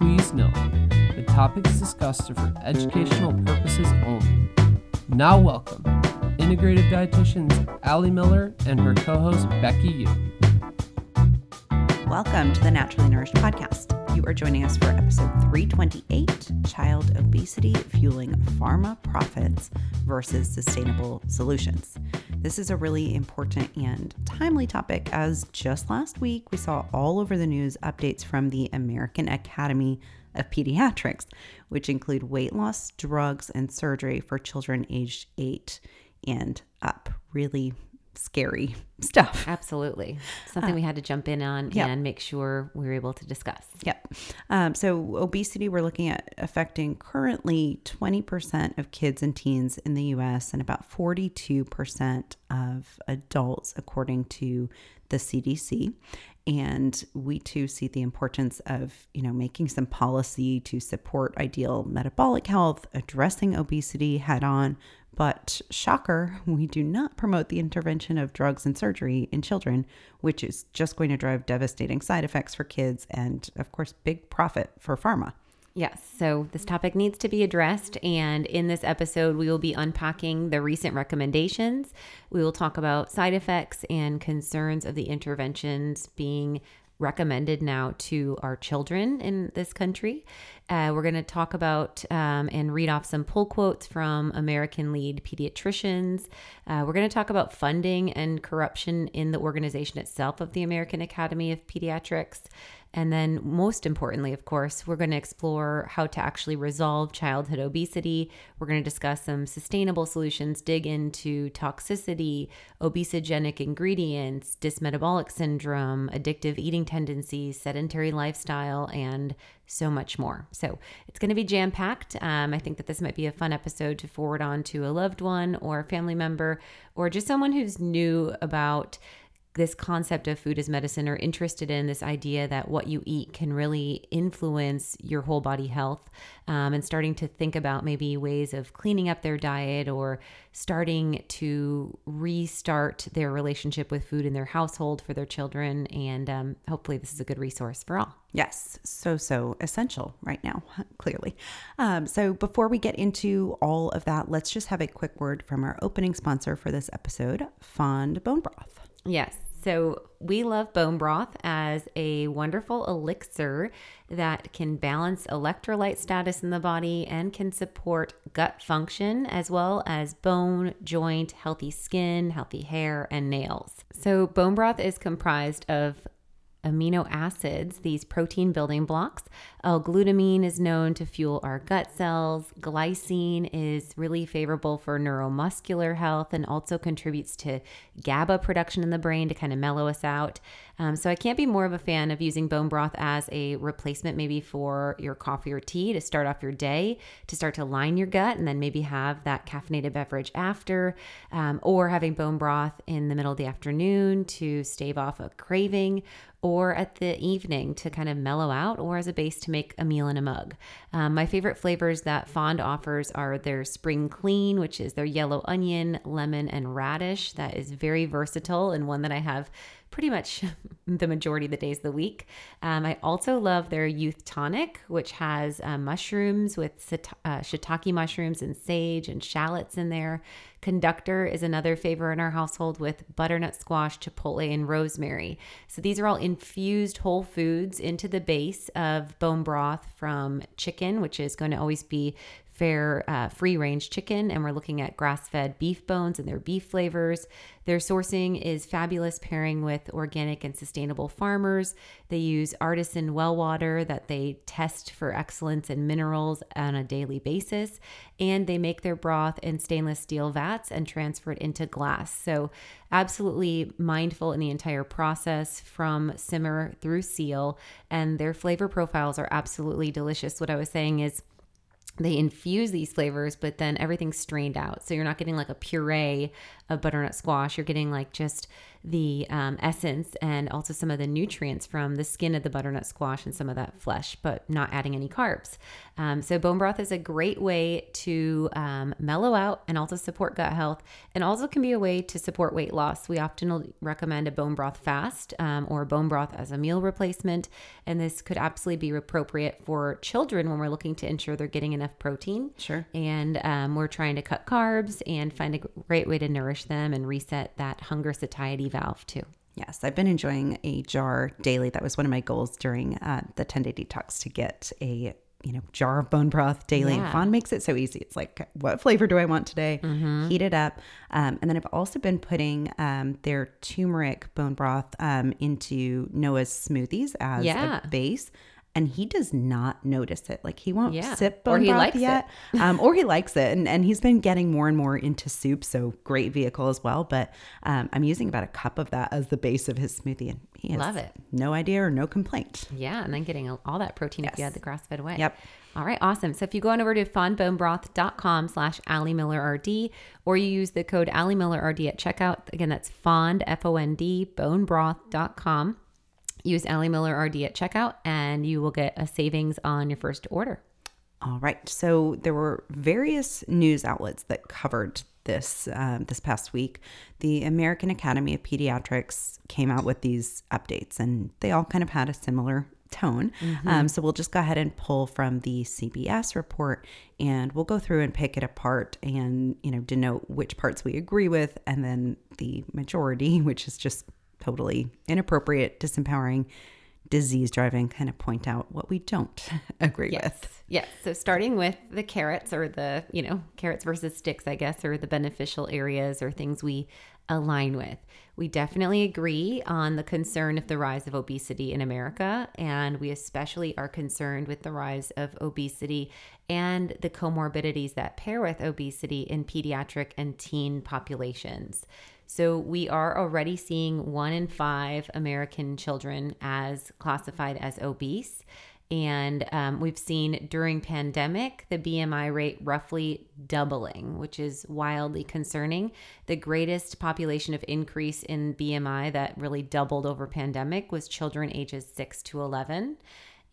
Please note, the topics discussed are for educational purposes only. Now, welcome integrative dietitians Ali Miller and her co host Becky Yu. Welcome to the Naturally Nourished podcast. You are joining us for episode 328 Child Obesity Fueling Pharma Profits versus Sustainable Solutions. This is a really important and timely topic as just last week we saw all over the news updates from the American Academy of Pediatrics, which include weight loss, drugs, and surgery for children aged 8 and up. Really scary stuff. Absolutely. Something uh, we had to jump in on yep. and make sure we were able to discuss. Yep. Um, so, obesity, we're looking at affecting currently 20% of kids and teens in the US and about 42% of adults, according to the CDC. And we too see the importance of, you know, making some policy to support ideal metabolic health, addressing obesity head on, but shocker, we do not promote the intervention of drugs and surgery in children, which is just going to drive devastating side effects for kids and, of course, big profit for pharma. Yes, so this topic needs to be addressed. And in this episode, we will be unpacking the recent recommendations. We will talk about side effects and concerns of the interventions being recommended now to our children in this country. Uh, we're going to talk about um, and read off some pull quotes from American lead pediatricians. Uh, we're going to talk about funding and corruption in the organization itself of the American Academy of Pediatrics. And then, most importantly, of course, we're going to explore how to actually resolve childhood obesity. We're going to discuss some sustainable solutions, dig into toxicity, obesogenic ingredients, dysmetabolic syndrome, addictive eating tendencies, sedentary lifestyle, and so much more. So it's going to be jam packed. Um, I think that this might be a fun episode to forward on to a loved one or a family member or just someone who's new about this concept of food as medicine or interested in this idea that what you eat can really influence your whole body health um, and starting to think about maybe ways of cleaning up their diet or starting to restart their relationship with food in their household for their children. And um, hopefully, this is a good resource for all. Yes, so, so essential right now, clearly. Um, so, before we get into all of that, let's just have a quick word from our opening sponsor for this episode, Fond Bone Broth. Yes. So we love bone broth as a wonderful elixir that can balance electrolyte status in the body and can support gut function as well as bone, joint, healthy skin, healthy hair, and nails. So bone broth is comprised of amino acids, these protein building blocks. L-glutamine is known to fuel our gut cells. Glycine is really favorable for neuromuscular health and also contributes to GABA production in the brain to kind of mellow us out. Um, so I can't be more of a fan of using bone broth as a replacement, maybe for your coffee or tea to start off your day, to start to line your gut, and then maybe have that caffeinated beverage after, um, or having bone broth in the middle of the afternoon to stave off a craving or at the evening to kind of mellow out, or as a base to make a meal in a mug. Um, my favorite flavors that Fond offers are their Spring Clean, which is their yellow onion, lemon, and radish. That is very versatile and one that I have pretty much the majority of the days of the week. Um, I also love their youth tonic, which has uh, mushrooms with uh, shiitake mushrooms and sage and shallots in there. Conductor is another favorite in our household with butternut squash, chipotle, and rosemary. So these are all infused whole foods into the base of bone broth from chicken, which is going to always be fair uh, free range chicken, and we're looking at grass fed beef bones and their beef flavors. Their sourcing is fabulous, pairing with organic and sustainable farmers. They use artisan well water that they test for excellence in minerals on a daily basis, and they make their broth in stainless steel vats and transfer it into glass. So, absolutely mindful in the entire process from simmer through seal, and their flavor profiles are absolutely delicious. What I was saying is, they infuse these flavors, but then everything's strained out. So you're not getting like a puree of butternut squash. You're getting like just the um, essence and also some of the nutrients from the skin of the butternut squash and some of that flesh, but not adding any carbs. Um, so bone broth is a great way to um, mellow out and also support gut health, and also can be a way to support weight loss. We often recommend a bone broth fast um, or bone broth as a meal replacement, and this could absolutely be appropriate for children when we're looking to ensure they're getting enough protein. Sure. And um, we're trying to cut carbs and find a great way to nourish them and reset that hunger satiety valve too. Yes, I've been enjoying a jar daily. That was one of my goals during uh, the 10 day detox to get a you know jar of bone broth daily. Yeah. And Fond makes it so easy. It's like, what flavor do I want today? Mm-hmm. Heat it up, um, and then I've also been putting um, their turmeric bone broth um, into Noah's smoothies as Yeah. a base. And he does not notice it. Like he won't Yeah. sip Or bone he broth likes it. yet, um, or he likes it. And and he's been getting more and more into soup, so great vehicle as well. But um, I'm using about a cup of that as the base of his smoothie, and he has Love it. no idea or no complaint. Yeah, and then getting all that protein if you had the grass fed way. Yep. All right, awesome. So if you go on over to fondbonebroth.com slash Ali Miller RD, or you use the code Ali Miller RD at checkout, again, that's fond, F O N D, bonebroth.com. Use Ali Miller RD at checkout, and you will get a savings on your first order. All right. So there were various news outlets that covered this um, this past week. The American Academy of Pediatrics came out with these updates, and they all kind of had a similar tone. Um, so we'll just go ahead and pull from the CBS report, and we'll go through and pick it apart, and you know denote which parts we agree with, and then the majority, which is just totally inappropriate, disempowering, disease driving, kind of point out what we don't agree with. Yes. So starting with the carrots or the, you know, carrots versus sticks, I guess, or the beneficial areas or things we align with. We definitely agree on the concern of the rise of obesity in America. And we especially are concerned with the rise of obesity and the comorbidities that pair with obesity in pediatric and teen populations. So we are already seeing one in five American children as classified as obese. And um, we've seen during pandemic the BMI rate roughly doubling, which is wildly concerning. The greatest population of increase in BMI that really doubled over pandemic was children ages six to eleven,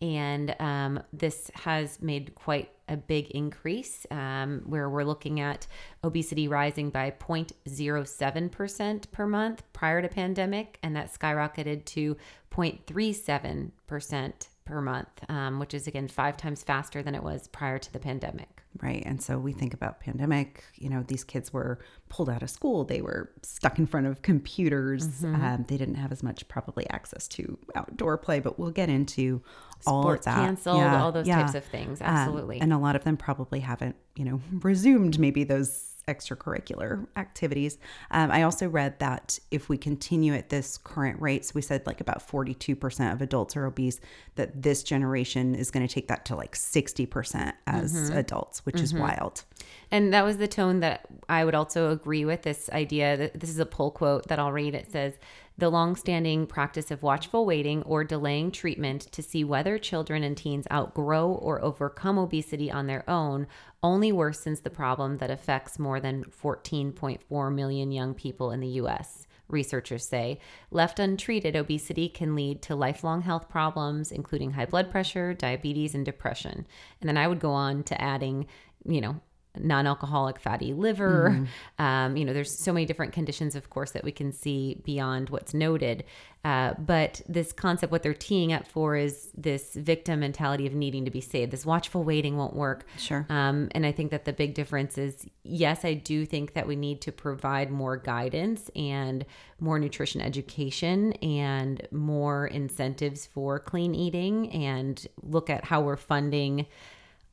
and um, this has made quite a big increase um, where we're looking at obesity rising by 0.07% per month prior to pandemic and that skyrocketed to 0.37% per month um, which is again five times faster than it was prior to the pandemic Right. And so we think about pandemic, you know, these kids were pulled out of school. They were stuck in front of computers. Um, they didn't have as much probably access to outdoor play, but we'll get into all sports of that. canceled Yeah, all those yeah. types of things Um, absolutely and a lot of them probably haven't, you know, resumed maybe those extracurricular activities. Um, I also read that if we continue at this current rate, so we said like about 42% of adults are obese, that this generation is going to take that to like 60% as Mm-hmm. adults, which is wild. And that was the tone that I would also agree with this idea that this is a pull quote that I'll read. It says, the longstanding practice of watchful waiting or delaying treatment to see whether children and teens outgrow or overcome obesity on their own only worsens the problem that affects more than 14.4 million young people in the US. Researchers say left untreated, obesity can lead to lifelong health problems, including high blood pressure, diabetes, and depression. And then I would go on to adding, you know, non-alcoholic fatty liver. Um, you know there's so many different conditions of course that we can see beyond what's noted. Uh, but this concept what they're teeing up for is this victim mentality of needing to be saved. This watchful waiting won't work. Sure. um, and i think that the big difference is yes i do think that we need to provide more guidance and more nutrition education and more incentives for clean eating and look at how we're funding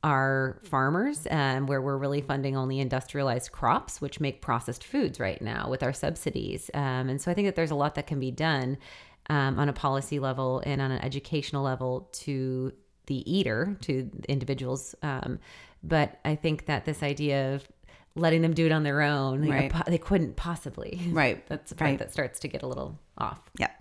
our farmers um, where we're really funding only industrialized crops which make processed foods right now with our subsidies. Um, and so i think that there's a lot that can be done um, on a policy level and on an educational level to the eater to individuals. Um, but i think that this idea of letting them do it on their own. Right. they couldn't possibly. Right. That's the part Right. that starts to get a little off. Yeah.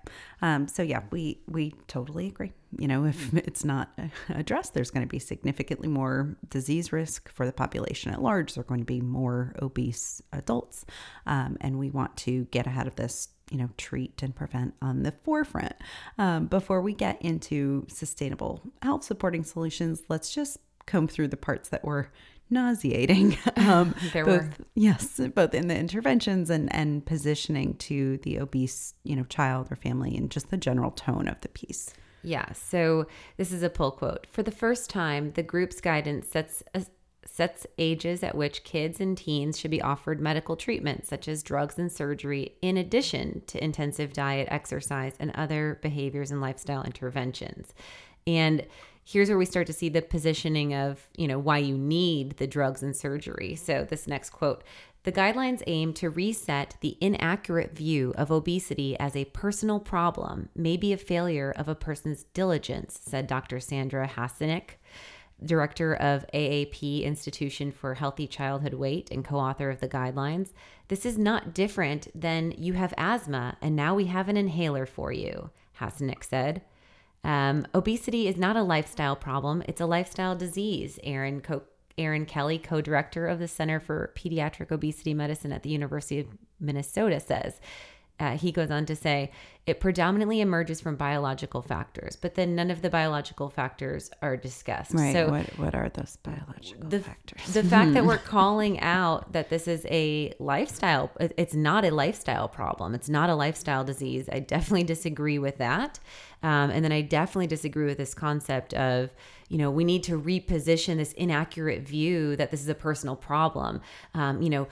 Um, so yeah, we we totally agree. You know, if it's not addressed, there's going to be significantly more disease risk for the population at large. There are going to be more obese adults, um, and we want to get ahead of this. You know, treat and prevent on the forefront. Um, before we get into sustainable health supporting solutions, let's just comb through the parts that were nauseating. Um, There both, were. yes, both in the interventions and and positioning to the obese, you know, child or family, and just the general tone of the piece. Yeah. So this is a pull quote. For the first time, the group's guidance sets a, sets ages at which kids and teens should be offered medical treatment, such as drugs and surgery, in addition to intensive diet, exercise, and other behaviors and lifestyle interventions. And here's where we start to see the positioning of, you know, why you need the drugs and surgery. So this next quote, the guidelines aim to reset the inaccurate view of obesity as a personal problem, maybe a failure of a person's diligence, said Dr. Sandra Hassink, director of AAP Institution for Healthy Childhood Weight and co author of the guidelines. This is not different than you have asthma and now we have an inhaler for you, Hassink said. Um, obesity is not a lifestyle problem; it's a lifestyle disease. Aaron Co- Aaron Kelly, co-director of the Center for Pediatric Obesity Medicine at the University of Minnesota, says. Uh, he goes on to say it predominantly emerges from biological factors, but then none of the biological factors are discussed. Right. So what what are those biological the, factors? the fact that we're calling out that this is a lifestyle, it's not a lifestyle problem. It's not a lifestyle disease. I definitely disagree with that. Um, and then I definitely disagree with this concept of, you know, we need to reposition this inaccurate view that this is a personal problem. Um, you know,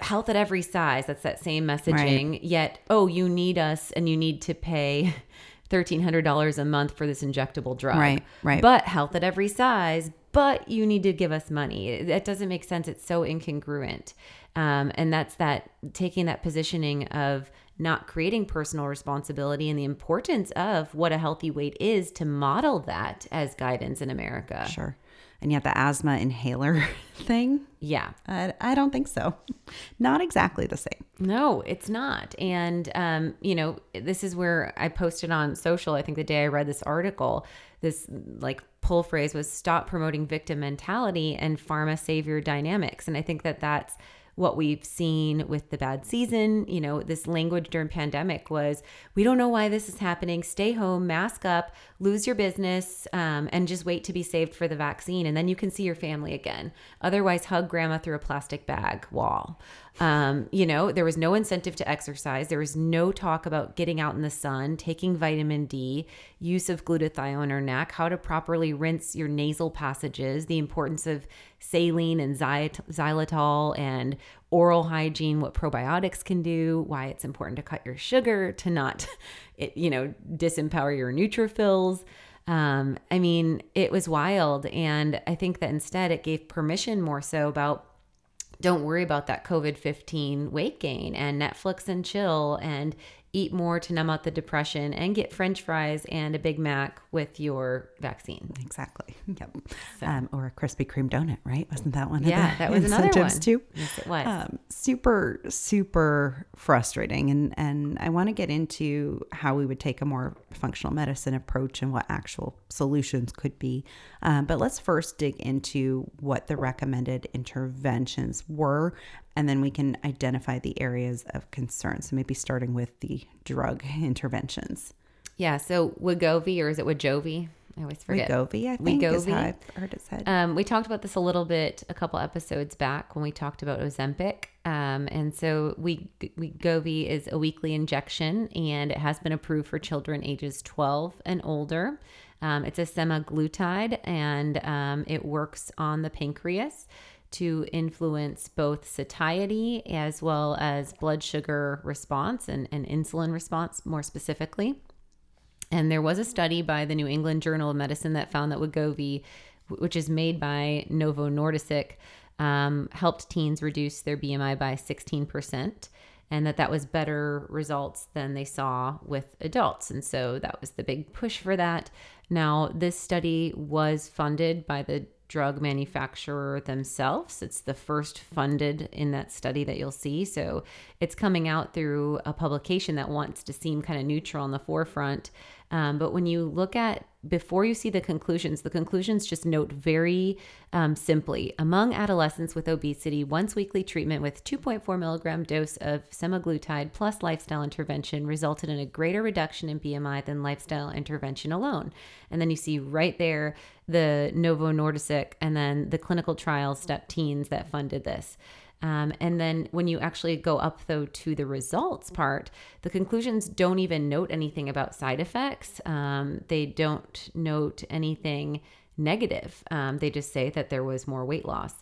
health at every size, that's that same messaging. Yet, oh, you need us and you need to pay. $1,300 a month for this injectable drug. Right, right. But health at every size, but you need to give us money. That doesn't make sense. It's so incongruent. Um, and that's that taking that positioning of not creating personal responsibility and the importance of what a healthy weight is to model that as guidance in America. Sure. And yet the asthma inhaler thing, Yeah. I, I don't think so. Not exactly the same. No, it's not. And, um, you know, this is where I posted on social, I think the day I read this article, this like pull phrase was stop promoting victim mentality and pharma savior dynamics. And I think that that's what we've seen with the bad season. You know, this language during pandemic was we don't know why this is happening. Stay home, mask up, lose your business, um, and just wait to be saved for the vaccine. And then you can see your family again. Otherwise, hug grandma through a plastic bag wall. Um, you know, there was no incentive to exercise. There was no talk about getting out in the sun, taking vitamin D, use of glutathione or NAC, how to properly rinse your nasal passages, the importance of saline and xylitol and oral hygiene, what probiotics can do, why it's important to cut your sugar to not, you know, disempower your neutrophils. Um, I mean, it was wild. And I think that instead it gave permission more so about don't worry about that COVID 15 weight gain and Netflix and chill and eat more to numb out the depression and get french fries and a Big Mac with your vaccine. Exactly. Yep. Um, or a Krispy Kreme donut, right? Wasn't that one? Yeah, that was another one. too? Yes, it was. Um, super, super frustrating, and and I want to get into how we would take a more functional medicine approach and what actual solutions could be. Um, but let's first dig into what the recommended interventions were, and then we can identify the areas of concern. So maybe starting with the drug interventions. yeah. So Wegovy or is it Wegovy? I always forget. Wegovy, I think, is how Wegovy. I've heard it said. Um, we talked about this a little bit a couple episodes back when we talked about Ozempic. Um, and so we Wegovy is a weekly injection, and it has been approved for children ages 12 and older. Um, it's a semaglutide, and um, it works on the pancreas to influence both satiety as well as blood sugar response and, and insulin response more specifically. And there was a study by the New England Journal of Medicine that found that Wegovy, which is made by Novo Nordisk, um, helped teens reduce their BMI by 16%, and that that was better results than they saw with adults. And so that was the big push for that. Now, this study was funded by the drug manufacturer themselves. It's the first funded in that study that you'll see. So it's coming out through a publication that wants to seem kind of neutral on the forefront. Um, but when you look at before you see the conclusions, the conclusions just note very um, simply among adolescents with obesity, once weekly treatment with 2.4 milligram dose of semaglutide plus lifestyle intervention resulted in a greater reduction in BMI than lifestyle intervention alone. And then you see right there the Novo Nordisk and then the clinical trial step teens that funded this. Um, and then when you actually go up though to the results part, the conclusions don't even note anything about side effects. Um, they don't note anything negative. Um, they just say that there was more weight loss.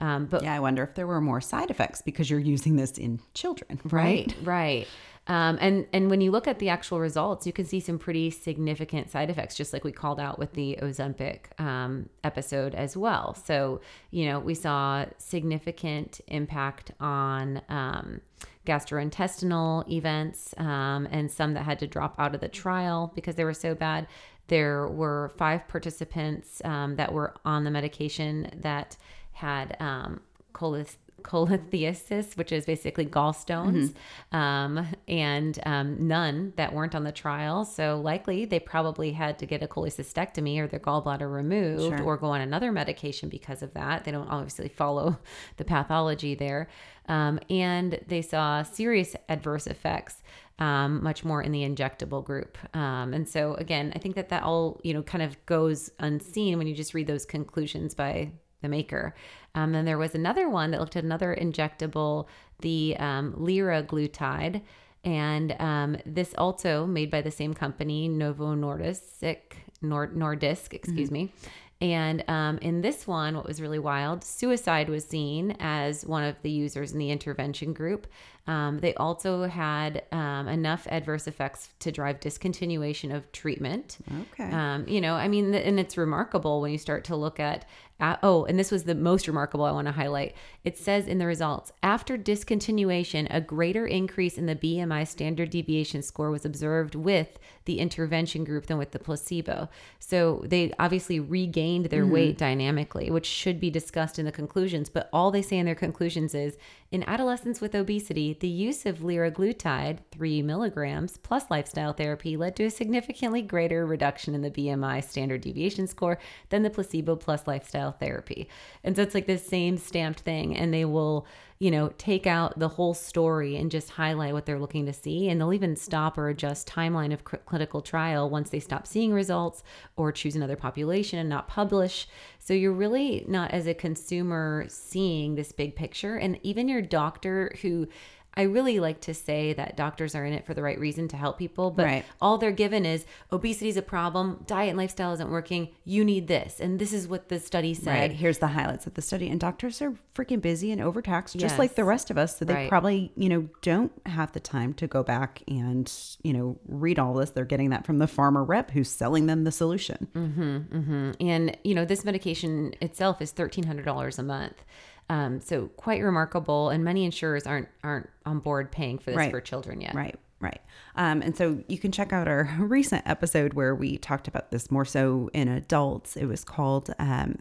Um, but yeah, I wonder if there were more side effects because you're using this in children, right? Right, right. Um, and and when you look at the actual results, you can see some pretty significant side effects, just like we called out with the Ozempic um, episode as well. So you know we saw significant impact on um, gastrointestinal events um, and some that had to drop out of the trial because they were so bad. There were five participants um, that were on the medication that had um, cholest- cholelithiasis, which is basically gallstones, mm-hmm. um, and um, none that weren't on the trial. So likely they probably had to get a cholecystectomy or their gallbladder removed sure. or go on another medication because of that. They don't obviously follow the pathology there. Um, and they saw serious adverse effects. Um, much more in the injectable group. Um, and so again, I think that that all, you know, kind of goes unseen when you just read those conclusions by the maker. Um, and there was another one that looked at another injectable, the um, liraglutide. And um, this also made by the same company, Novo Nordisk, Nord, Nordisk, excuse mm-hmm. me. And um, in this one, what was really wild, suicide was seen as one of the users in the intervention group. Um, they also had um, enough adverse effects to drive discontinuation of treatment. Okay. Um, you know, I mean, and it's remarkable when you start to look at uh, oh, and this was the most remarkable I want to highlight. It says in the results after discontinuation, a greater increase in the BMI standard deviation score was observed with the intervention group than with the placebo. So they obviously regained their mm-hmm. weight dynamically, which should be discussed in the conclusions. But all they say in their conclusions is in adolescents with obesity, the use of liraglutide, 3 milligrams, plus lifestyle therapy led to a significantly greater reduction in the BMI standard deviation score than the placebo plus lifestyle therapy. And so it's like the same stamped thing. And they will you know, take out the whole story and just highlight what they're looking to see. And they'll even stop or adjust timeline of clinical trial once they stop seeing results or choose another population and not publish. So you're really not as a consumer seeing this big picture. And even your doctor who I really like to say that doctors are in it for the right reason to help people, but right. all they're given is obesity is a problem, diet and lifestyle isn't working, you need this. And this is what the study said. Right. Here's the highlights of the study. And doctors are freaking busy and overtaxed, just yes. like the rest of us. So they right. probably, you know, don't have the time to go back and, you know, read all this. They're getting that from the farmer rep who's selling them the solution. Mm-hmm, mm-hmm. And, you know, this medication itself is $1,300 a month. Um, so quite remarkable, and many insurers aren't aren't on board paying for this right. for children yet. Right. Right. Um, and so you can check out our recent episode where we talked about this more so in adults. It was called um,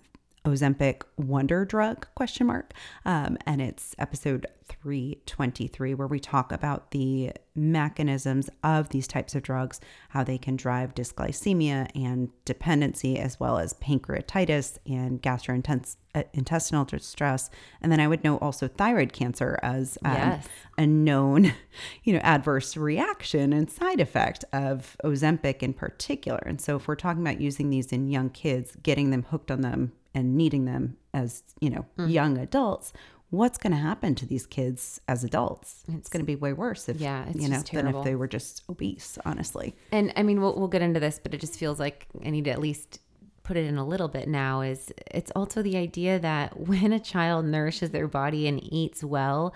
Ozempic Wonder Drug question mark. Um, and it's episode 323 where we talk about the mechanisms of these types of drugs, how they can drive dysglycemia and dependency, as well as pancreatitis and gastrointestinal uh, distress. And then I would know also thyroid cancer as um, yes. a known, you know, adverse reaction and side effect of Ozempic in particular. And so if we're talking about using these in young kids, getting them hooked on them and needing them as you know mm. young adults what's going to happen to these kids as adults? It's, it's going to be way worse if yeah you know than if they were just obese honestly. And i mean we'll, we'll get into this but it just feels like i need to at least put it in a little bit now is it's also the idea that when a child nourishes their body and eats well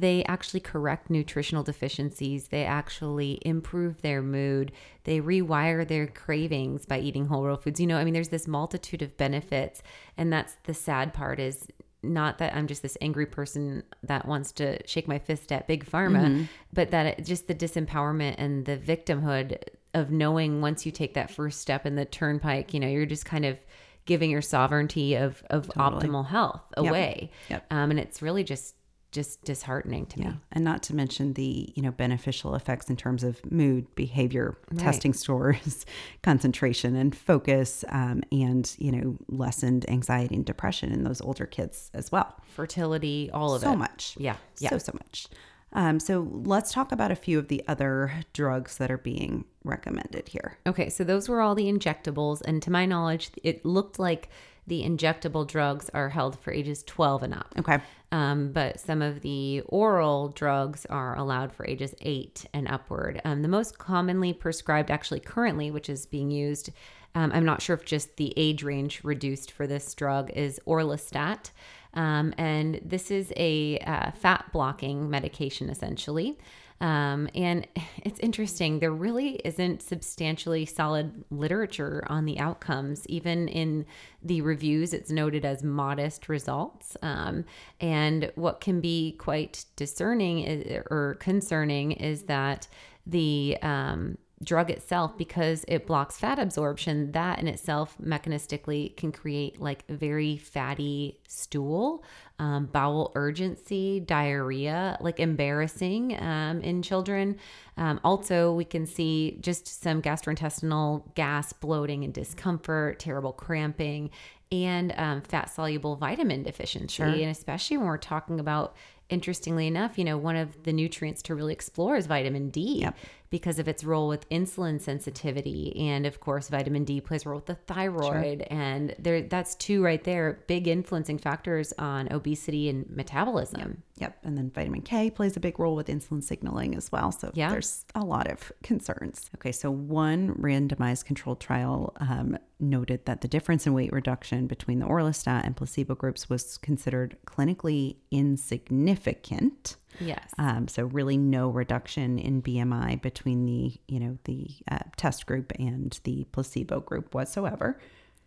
they actually correct nutritional deficiencies. They actually improve their mood. They rewire their cravings by eating whole real foods. You know, I mean, there's this multitude of benefits. And that's the sad part is not that I'm just this angry person that wants to shake my fist at big pharma, mm-hmm. but that it, just the disempowerment and the victimhood of knowing once you take that first step in the turnpike, you know, you're just kind of giving your sovereignty of of Totally. optimal health Yep. away. Yep. Um, and it's really just just disheartening to Yeah. me. And not to mention the, you know, beneficial effects in terms of mood, behavior, testing scores, concentration and focus, um, and, you know, lessened anxiety and depression in those older kids as well. Fertility, all of so it. much. Yeah. Yeah. So, so much. Um, so let's talk about a few of the other drugs that are being recommended here. Okay, so those were all the injectables, and to my knowledge, it looked like the injectable drugs are held for ages 12 and up. Okay. Um, but some of the oral drugs are allowed for ages 8 and upward. Um, the most commonly prescribed, actually, currently, which is being used, um, I'm not sure if just the age range reduced for this drug, is Orlistat. Um, and this is a uh, fat blocking medication, essentially. Um, and it's interesting, there really isn't substantially solid literature on the outcomes. Even in the reviews, it's noted as modest results. Um, and what can be quite discerning is, or concerning is that the um, drug itself, because it blocks fat absorption, that in itself mechanistically can create like very fatty stool, um, bowel urgency, diarrhea, like embarrassing um, in children. Um, also, we can see just some gastrointestinal gas, bloating, and discomfort, terrible cramping, and um, fat soluble vitamin deficiency. And especially when we're talking about, interestingly enough, you know, one of the nutrients to really explore is vitamin D Yep. Because of its role with insulin sensitivity. And of course, vitamin D plays a role with the thyroid. And there, that's two right there, big influencing factors on obesity and metabolism. Yep. And then vitamin K plays a big role with insulin signaling as well. So Yeah. there's a lot of concerns. Okay. So one randomized controlled trial um, noted that the difference in weight reduction between the Orlistat and placebo groups was considered clinically insignificant. Yes. Um, so really no reduction in BMI between the, you know, the uh, test group and the placebo group whatsoever.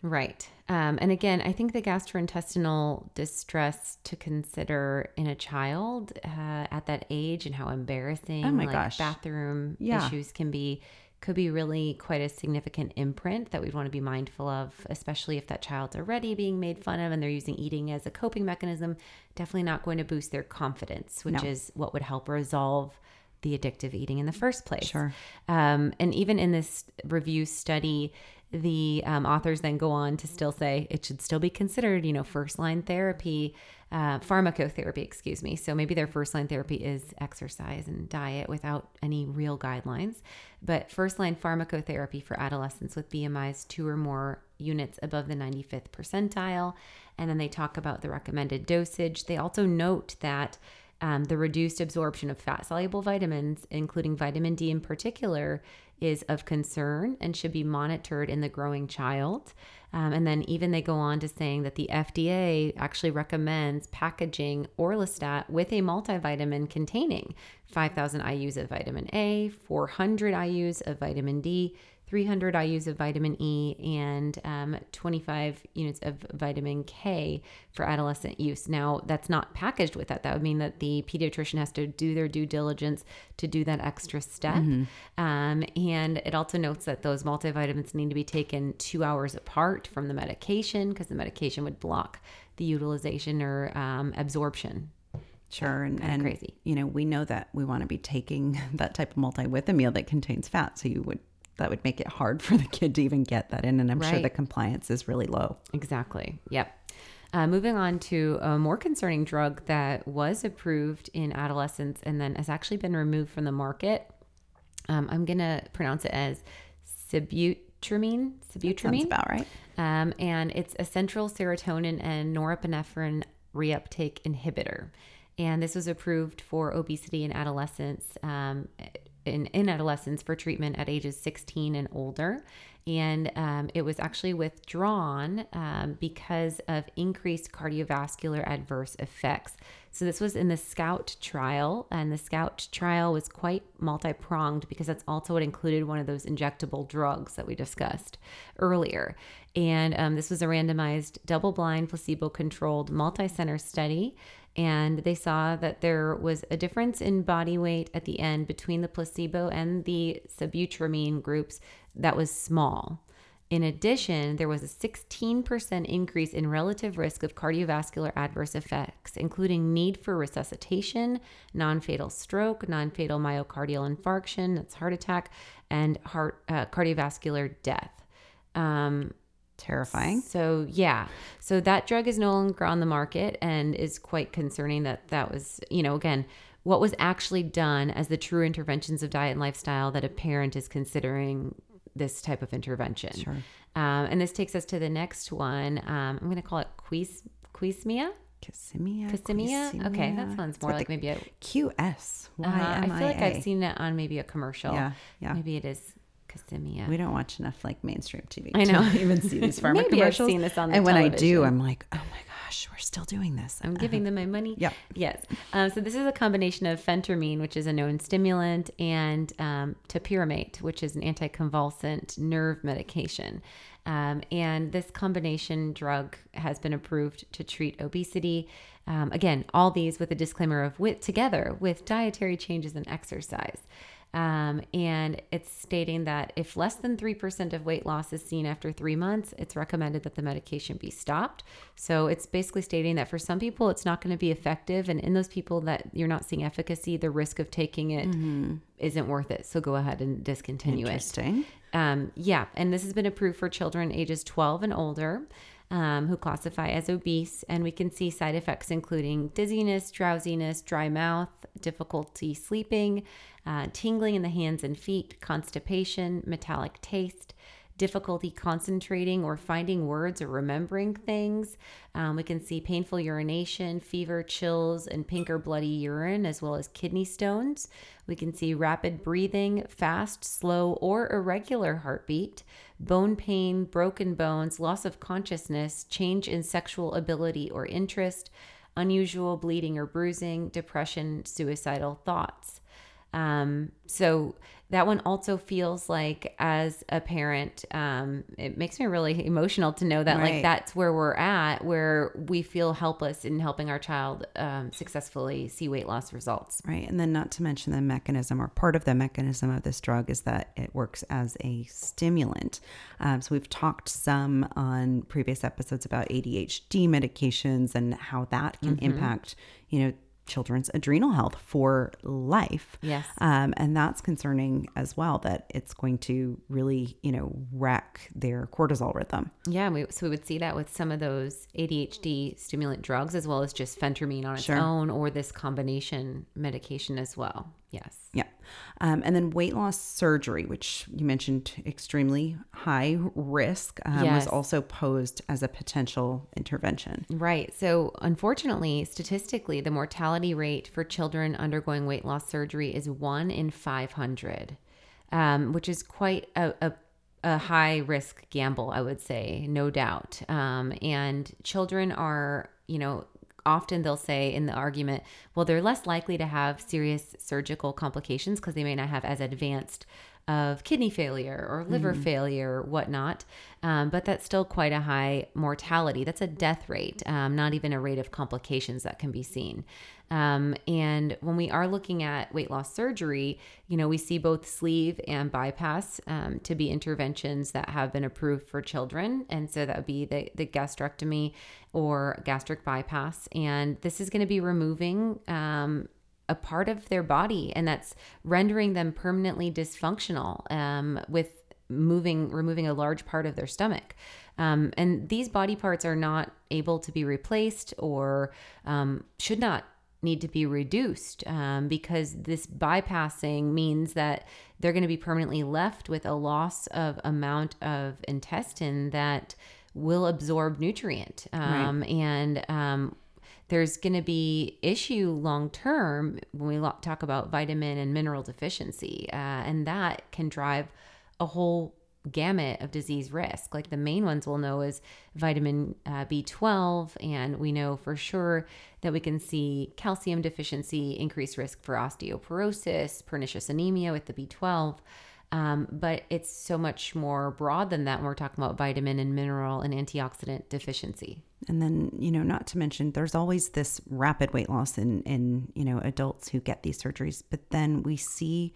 Right. Um, and again, I think the gastrointestinal distress to consider in a child uh, at that age and how embarrassing Oh my like gosh. bathroom Yeah. issues can be could be really quite a significant imprint that we'd want to be mindful of, especially if that child's already being made fun of and they're using eating as a coping mechanism. Definitely not going to boost their confidence, which No. is what would help resolve the addictive eating in the first place. Sure. Um, and even in this review study, the um, authors then go on to still say it should still be considered, you know, first line therapy, uh, pharmacotherapy, excuse me. So maybe their first line therapy is exercise and diet without any real guidelines. But first line pharmacotherapy for adolescents with BMIs two or more units above the 95th percentile. And then they talk about the recommended dosage. They also note that um, the reduced absorption of fat soluble vitamins, including vitamin D in particular, is of concern and should be monitored in the growing child. Um, and then even they go on to saying that the FDA actually recommends packaging Orlistat with a multivitamin containing 5,000 IUs of vitamin A, 400 IUs of vitamin D, 300 IUs of vitamin E, and um, 25 units of vitamin K for adolescent use. Now, that's not packaged with that. That would mean that the pediatrician has to do their due diligence to do that extra step. Um, and it also notes that those multivitamins need to be taken two hours apart from the medication because the medication would block the utilization or um, absorption. Sure. And, and crazy. you know, we know that we want to be taking that type of multi with a meal that contains fat. So you would, that would make it hard for the kid to even get that in. And I'm sure the compliance is really low. Exactly. Yep. Uh, moving on to a more concerning drug that was approved in adolescents and then has actually been removed from the market. Um, I'm going to pronounce it as sibutramine. Sounds Sibutramine. about right. Um, and it's a central serotonin and norepinephrine reuptake inhibitor. And this was approved for obesity in adolescents, um, in, in adolescents for treatment at ages 16 and older. And um, it was actually withdrawn um, because of increased cardiovascular adverse effects. So, this was in the SCOUT trial, and the SCOUT trial was quite multi pronged because that's also what included one of those injectable drugs that we discussed earlier. And um, this was a randomized, double blind, placebo controlled, multi center study. And they saw that there was a difference in body weight at the end between the placebo and the sibutramine groups that was small. In addition, there was a 16% increase in relative risk of cardiovascular adverse effects, including need for resuscitation, non fatal stroke, non fatal myocardial infarction, that's heart attack, and heart uh, cardiovascular death. Um, Terrifying. so yeah, so that drug is no longer on the market and is quite concerning. That that was you know again what was actually done as the true interventions of diet and lifestyle that a parent is considering this type of intervention. Sure. Um, and this takes us to the next one. Um, I'm going to call it quis quismia. Casimia. Okay, that sounds more like maybe a. QS. Uh, I feel like I've seen it on maybe a commercial. Yeah, yeah. Maybe it is We don't watch enough like mainstream TV. I know. even see these pharma Maybe I've seen this on the and when I do. I'm like, oh my gosh, we're still doing this. I'm giving them my money. Yeah. Yes. Um, so this is a combination of phentermine, which is a known stimulant, and um, topiramate, which is an anticonvulsant nerve medication. Um, and this combination drug has been approved to treat obesity. Um, again, all these with a disclaimer of with together with dietary changes and exercise. Um, and it's stating that if less than 3% of weight loss is seen after three months, it's recommended that the medication be stopped. So it's basically stating that for some people, it's not going to be effective. And in those people that you're not seeing efficacy, the risk of taking it not worth it. So go ahead and discontinue it. Interesting. Um, yeah, and this has been approved for children ages 12 and older um, who classify as obese. And we can see side effects including dizziness, drowsiness, dry mouth, difficulty sleeping, uh, tingling in the hands and feet, constipation, metallic taste. Difficulty concentrating or finding words or remembering things. Um, we can see painful urination, fever, chills, and pink or bloody urine, as well as kidney stones. We can see rapid breathing, fast, slow, or irregular heartbeat, bone pain, broken bones, loss of consciousness, change in sexual ability or interest, unusual bleeding or bruising, depression, suicidal thoughts. Um, so that one also feels like, as a parent, um, it makes me really emotional to know that, like, that's where we're at, where we feel helpless in helping our child um, successfully see weight loss results. Right. And then, not to mention the mechanism or part of the mechanism of this drug is that it works as a stimulant. Um, so, we've talked some on previous episodes about ADHD medications and how that can impact, you know, children's adrenal health for life. Yes. Um, and that's concerning as well that it's going to really, you know, wreck their cortisol rhythm. Yeah, we, so we would see that with some of those ADHD stimulant drugs, as well as just phentermine on its Sure. own, or this combination medication as well. Yes. Yeah. Um, and then weight loss surgery, which you mentioned extremely high risk, um, Yes. was also posed as a potential intervention. Right. So, unfortunately, statistically, the mortality rate for children undergoing weight loss surgery is one in 500, um, which is quite a, a, a high risk gamble, I would say, no doubt. Um, and children are, you know, often they'll say in the argument, well, they're less likely to have serious surgical complications because they may not have as advanced of kidney failure or liver failure, whatnot. Um, but that's still quite a high mortality. That's a death rate, um, not even a rate of complications that can be seen. Um, and when we are looking at weight loss surgery, you know, we see both sleeve and bypass um, to be interventions that have been approved for children. And so that would be the, the gastrectomy or gastric bypass. And this is going to be removing um, a part of their body, and that's rendering them permanently dysfunctional um, with moving, removing a large part of their stomach. Um, and these body parts are not able to be replaced or um, should not need to be reduced um, because this bypassing means that they're going to be permanently left with a loss of amount of intestine that will absorb nutrient. Um, and um, there's going to be issue long term when we talk about vitamin and mineral deficiency uh, and that can drive a whole gamut of disease risk like the main ones we'll know is vitamin uh, b12 and we know for sure that we can see calcium deficiency increased risk for osteoporosis pernicious anemia with the b12 um, but it's so much more broad than that when we're talking about vitamin and mineral and antioxidant deficiency And then, you know, not to mention, there's always this rapid weight loss in, in, you know, adults who get these surgeries. But then we see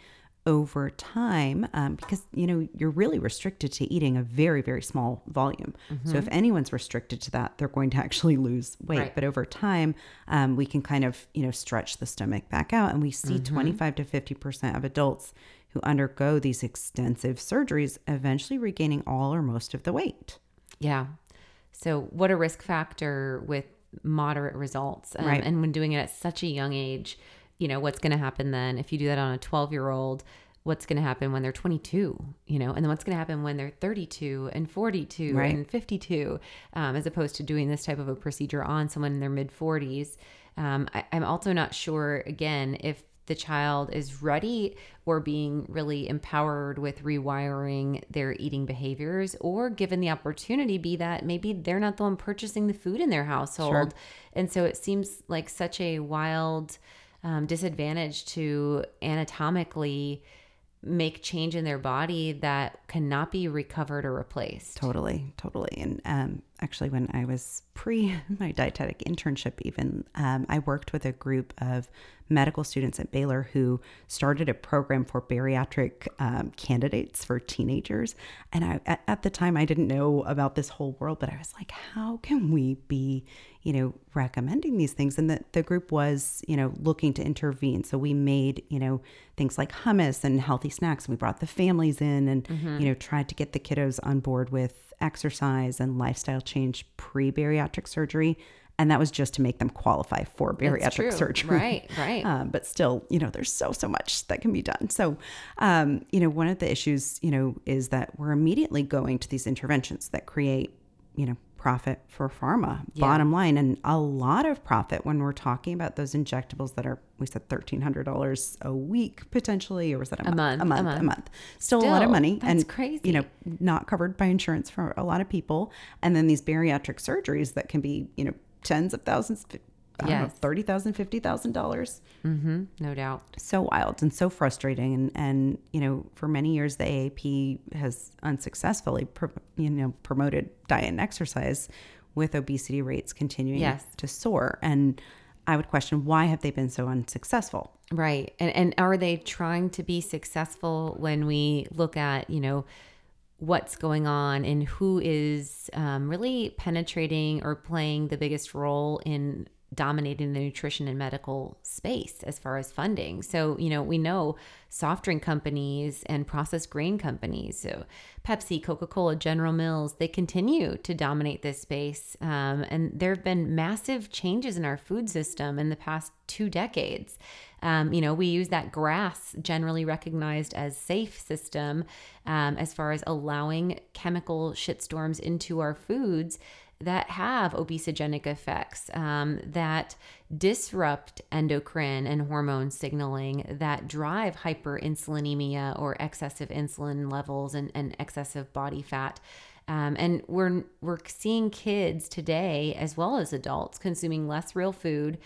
over time um, because you know you're really restricted to eating a very very small volume so if anyone's restricted to that they're going to actually lose weight Right. but over time um, we can kind of you know stretch the stomach back out and we see 25 to 50 percent of adults who undergo these extensive surgeries eventually regaining all or most of the weight Yeah. So, what a risk factor with moderate results. Um, Right. And when doing it at such a young age, you know, what's going to happen then? If you do that on a 12 year old, what's going to happen when they're 22, you know, and then what's going to happen when they're 32 and 42 Right. and 52, um, as opposed to doing this type of a procedure on someone in their mid 40s. Um, I, I'm also not sure, again, if the child is ready or being really empowered with rewiring their eating behaviors or given the opportunity be that maybe they're not the one purchasing the food in their household and so it seems like such a wild um, disadvantage to anatomically make change in their body that cannot be recovered or replaced Totally, totally. And um, actually, when I was pre my dietetic internship, even um, I worked with a group of medical students at Baylor who started a program for bariatric um, candidates for teenagers. And I, at, at the time, I didn't know about this whole world, but I was like, how can we be, you know, recommending these things? And the, the group was, you know, looking to intervene. So we made, you know, things like hummus and healthy snacks. We brought the families in and, you know, tried to get the kiddos on board with exercise and lifestyle change pre bariatric surgery. And that was just to make them qualify for bariatric true. surgery. right right Um, but still, you know, there's so, so much that can be done. So, um, you know, one of the issues, you know, is that we're immediately going to these interventions that create, you know, profit for pharma, bottom line, and a lot of profit when we're talking about those injectables that are, we said $1,300 a week potentially, or was that a, month, A a month, a month. month. Still, a lot of money. that's and, crazy. You know, not covered by insurance for a lot of people. And then these bariatric surgeries that can be, you know, tens of thousands, Don't know, $30,000, $50,000 mm-hmm, no doubt so wild and so frustrating and and you know for many years the AAP has unsuccessfully pro, you know promoted diet and exercise with obesity rates continuing Yes. to soar and I would question why have they been so unsuccessful Right. And and are they trying to be successful when we look at, you know, what's going on and who is um, really penetrating or playing the biggest role in dominating the nutrition and medical space as far as funding. So, you know, we know soft drink companies and processed grain companies, so Pepsi, Coca Cola, General Mills, they continue to dominate this space. Um, and there have been massive changes in our food system in the past two decades. Um, you know, we use that GRAS, generally recognized as safe system, um, as far as allowing chemical shitstorms into our foods that have obesogenic effects um, that disrupt endocrine and hormone signaling that drive hyperinsulinemia or excessive insulin levels and, and excessive body fat. Um, and we're we're seeing kids today as well as adults consuming less real food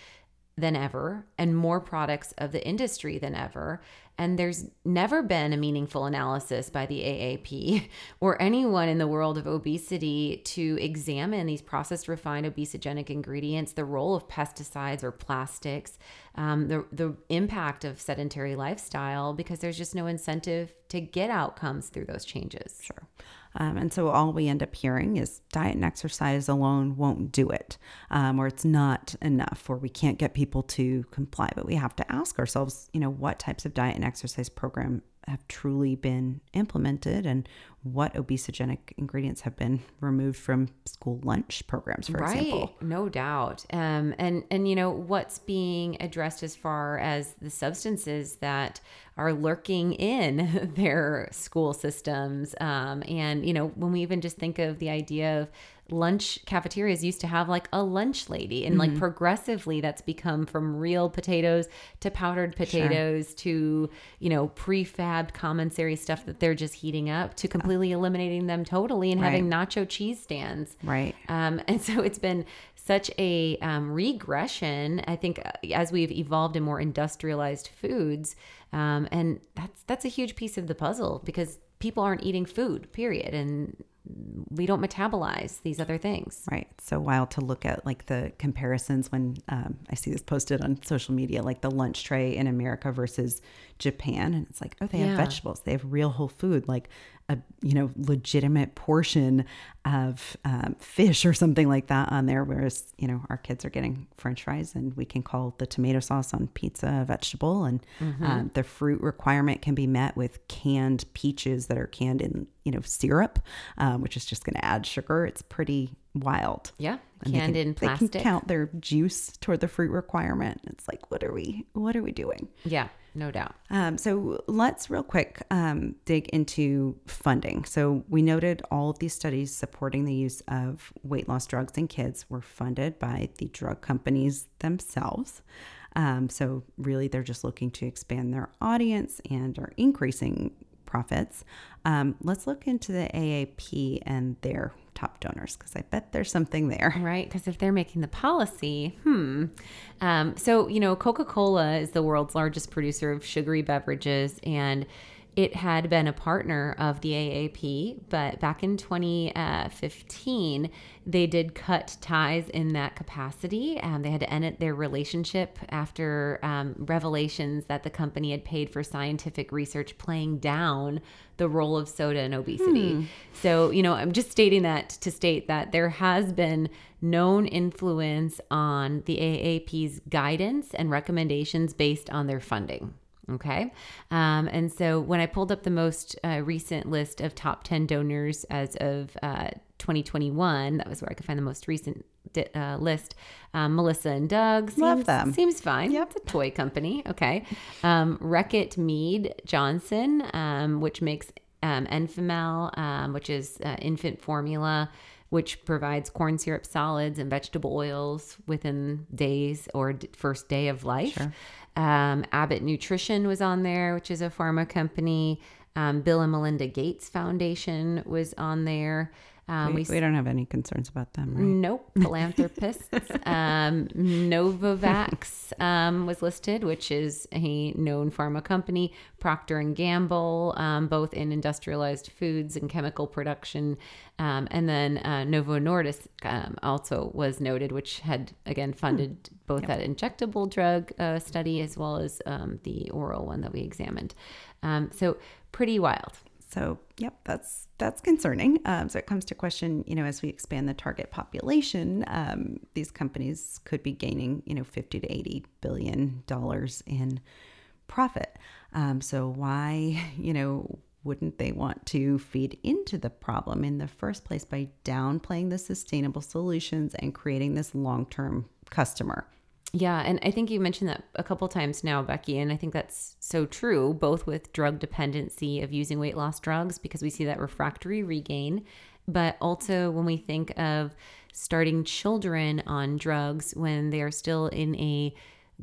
than ever and more products of the industry than ever. And there's never been a meaningful analysis by the AAP or anyone in the world of obesity to examine these processed, refined, obesogenic ingredients, the role of pesticides or plastics, um, the, the impact of sedentary lifestyle, because there's just no incentive to get outcomes through those changes. Sure. Um, and so all we end up hearing is diet and exercise alone won't do it, um, or it's not enough, or we can't get people to comply. But we have to ask ourselves, you know, what types of diet and exercise program have truly been implemented and what obesogenic ingredients have been removed from school lunch programs, for example. no doubt um, and and you know what's being addressed as far as the substances that are lurking in their school systems um, and you know when we even just think of the idea of lunch cafeterias used to have like a lunch lady. And like progressively that's become from real potatoes to powdered potatoes to you know prefabbed commissary stuff that they're just heating up to completely eliminating them totally and having nacho cheese stands. Right. um, and so it's been such a um, regression, I think, uh, as we've evolved in more industrialized foods, um, and that's that's a huge piece of the puzzle because people aren't eating food, period, and we don't metabolize these other things. Right. It's so wild to look at like the comparisons when um, I see this posted on social media, like the lunch tray in America versus Japan. And it's like, oh, they Yeah. have vegetables, they have real whole food, like a, you know, legitimate portion of um, fish or something like that on there. Whereas, you know, our kids are getting french fries and we can call the tomato sauce on pizza a vegetable. And um, the fruit requirement can be met with canned peaches that are canned in, you know, syrup, um, which is just going to add sugar. It's pretty wild. Yeah, And canned can- in They can count their juice toward the fruit requirement. It's like, what are we, what are we doing? Yeah, no doubt. Um, so let's real quick um, dig into funding. So we noted all of these studies supporting the use of weight loss drugs in kids were funded by the drug companies themselves. Um, so really, they're just looking to expand their audience and are increasing profits. Um, let's look into the AAP and their top donors because I bet there's something there. Right, because if they're making the policy, hmm. Um, so you know, Coca Cola is the world's largest producer of sugary beverages, and it had been a partner of the AAP, but back in 2015, they did cut ties in that capacity. Um, they had to end it- their relationship after um, revelations that the company had paid for scientific research playing down the role of soda in obesity. So, you know, I'm just stating that to state that there has been known influence on the AAP's guidance and recommendations based on their funding. Okay. Um, and so when I pulled up the most uh, recent list of top 10 donors as of uh, 2021, that was where I could find the most recent di- uh, list. Um, Melissa and Doug. Seems, Love them. Seems fine. Yep. It's a toy company. Okay. Um, Reckitt Mead Johnson, um, which makes um, Enfamil, um, which is uh, infant formula, which provides corn syrup solids and vegetable oils within days or first day of life. Um, Abbott Nutrition was on there, which is a pharma company. Um, Bill and Melinda Gates Foundation was on there. Um, We, we don't have any concerns about them, right? Nope, philanthropists. um, Novavax um, was listed, which is a known pharma company. Procter and Gamble, um, both in industrialized foods and chemical production, um, and then uh, Novo Nordisk um, also was noted, which had again funded both that injectable drug uh, study as well as um, the oral one that we examined. Um, so pretty wild. So, yep, that's that's concerning. Um, so it comes to question, you know, as we expand the target population, um, these companies could be gaining, you know, fifty to eighty billion dollars in profit. Um, so why, you know, wouldn't they want to feed into the problem in the first place by downplaying the sustainable solutions and creating this long-term customer? Yeah, and I think you mentioned that a couple times now, Becky, and I think that's so true, both with drug dependency of using weight loss drugs, because we see that refractory regain, but also when we think of starting children on drugs when they are still in a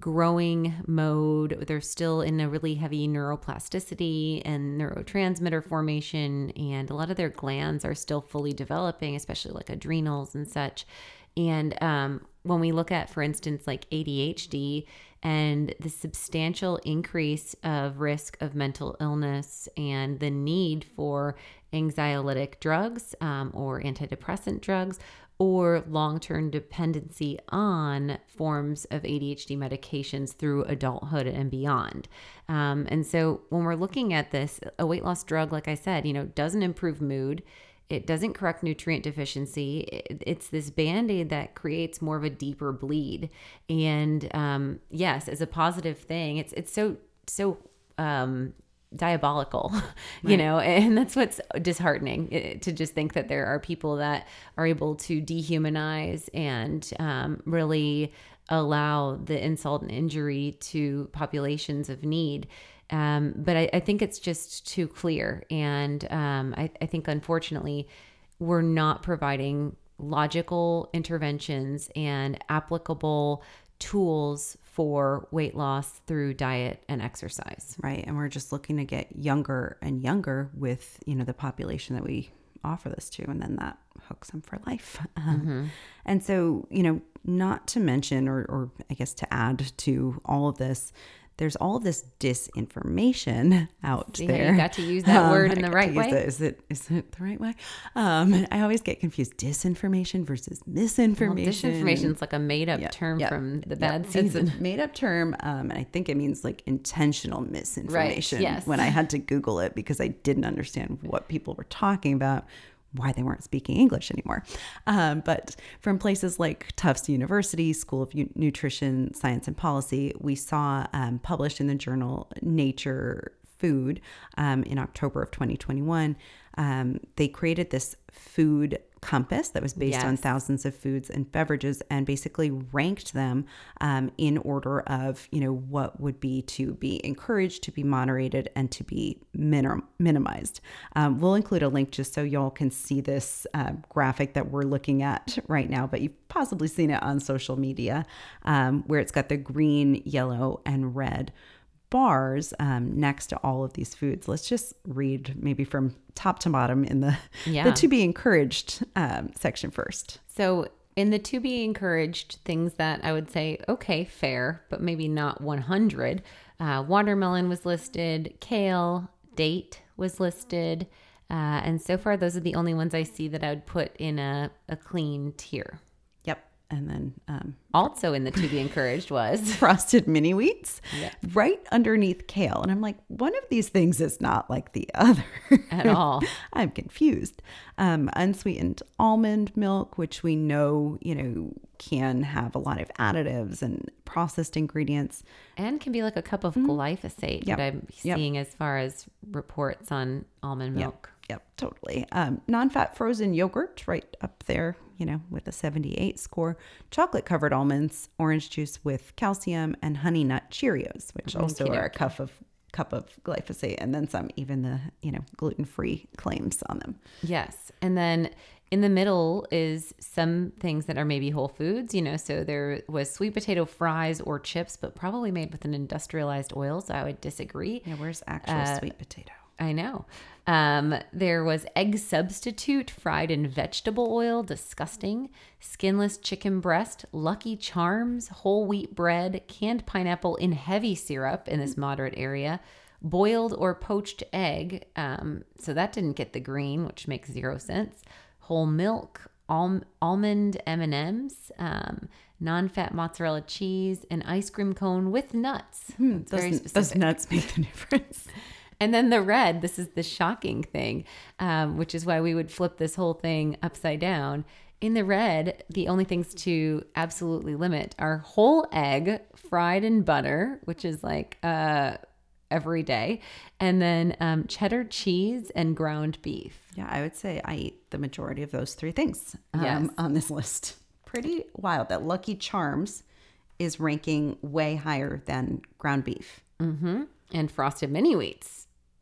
growing mode, they're still in a really heavy neuroplasticity and neurotransmitter formation, and a lot of their glands are still fully developing, especially like adrenals and such. And um, when we look at, for instance, like ADHD and the substantial increase of risk of mental illness and the need for anxiolytic drugs um, or antidepressant drugs or long term dependency on forms of ADHD medications through adulthood and beyond. Um, and so when we're looking at this, a weight loss drug, like I said, you know, doesn't improve mood. It doesn't correct nutrient deficiency. It's this band aid that creates more of a deeper bleed. And um, yes, as a positive thing, it's it's so so um, diabolical, you know, and that's what's disheartening eh, to just think that there are people that are able to dehumanize and um, really allow the insult and injury to populations of need. Um, but I, I think it's just too clear. And um, I, I think, unfortunately, we're not providing logical interventions and applicable tools for weight loss through diet and exercise. right and we're just looking to get younger and younger with you know the population that we offer this to and then that hooks them for life um, and so you know not to mention or, or i guess to add to all of this there's all this disinformation out See there. you got to use that word Um, in the right way? the- is it is it the right way? Um, I always get confused. Disinformation versus Well, misinformation. disinformation is like a made up Yeah, term yeah, from the bad It's season. a made up term, um, and I think it means like intentional misinformation. Right, yes. When I had to Google it because I didn't understand what people were talking about, why they weren't speaking English anymore. Um, but from places like Tufts University, School of U- Nutrition, Science, and Policy, we saw um, published in the journal Nature Food um, in October of 2021. Um, they created this food compass that was based on thousands of foods and beverages and basically ranked them um, in order of you know what would be to be encouraged to be moderated and to be minim- minimized. Um, we'll include a link just so y'all can see this uh, graphic that we're looking at right now but you've possibly seen it on social media um, where it's got the green yellow and red bars um, next to all of these foods. Let's just read maybe from top to bottom in the Yeah. the to be encouraged um, section first. So, in the to be encouraged things that I would say, okay, fair, but maybe not 100, uh, watermelon was listed, kale, date was listed. Uh, and so far, those are the only ones I see that I would put in a, a clean tier. Yep, and then um, Also, in the to be encouraged was frosted mini wheats right underneath kale, and I'm like, one of these things is not like the other at all. I'm confused. Um, unsweetened almond milk, which we know, you know, can have a lot of additives and processed ingredients. And can be like a cup of glyphosate Mm-hmm. Yep. that I'm Yep. seeing as far as reports on almond milk. Yep, totally. Um, non-fat frozen yogurt, right up there, you know, with a 78 score. Chocolate covered almonds, orange juice with calcium, and honey nut Cheerios, which also are a cup of cup of glyphosate, and then some. Even the you know gluten free claims on them. Yes. And then in the middle is some things that are maybe whole foods, you know, so there was sweet potato fries or chips, but probably made with an industrialized oil. So I would disagree. Yeah, where's actual uh, sweet potato? I know. Um, there was egg substitute fried in vegetable oil, disgusting. Skinless chicken breast, Lucky Charms, whole wheat bread, canned pineapple in heavy syrup in this moderate area, boiled or poached egg. Um, so that didn't get the green, which makes zero sense. Whole milk, alm- almond M and M's, um, non-fat mozzarella cheese, an ice cream cone with nuts. Very Those, those nuts make the difference. And then the red, this is the shocking thing, um, which is why we would flip this whole thing upside down. In the red, the only things to absolutely limit are whole egg fried in butter, which is like uh, every day, and then um, cheddar cheese and ground beef. Yeah, I would say I eat the majority of those three things um, Yes. on this list. Pretty wild that Lucky Charms is ranking way higher than ground beef. hmm And frosted mini wheats,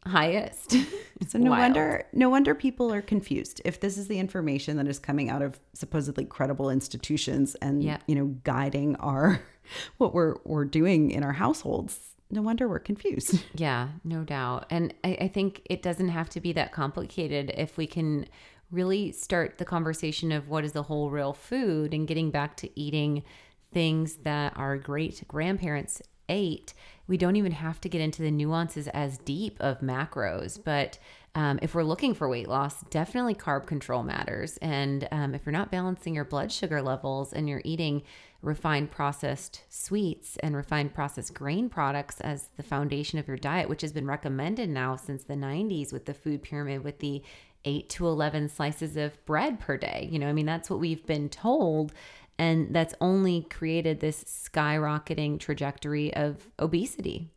highest. So no Wild. wonder no wonder people are confused. If this is the information that is coming out of supposedly credible institutions and Yeah. you know guiding our what we're we're doing in our households, no wonder we're confused. Yeah, no doubt. And I, I think it doesn't have to be that complicated if we can really start the conversation of what is the whole real food and getting back to eating things that our great grandparents ate. We don't even have to get into the nuances as deep of macros, but um, if we're looking for weight loss, definitely carb control matters. And um, if you're not balancing your blood sugar levels and you're eating refined processed sweets and refined processed grain products as the foundation of your diet, which has been recommended now since the 90s with the food pyramid, with the eight to 11 slices of bread per day. You know, I mean, that's what we've been told. And that's only created this skyrocketing trajectory of obesity.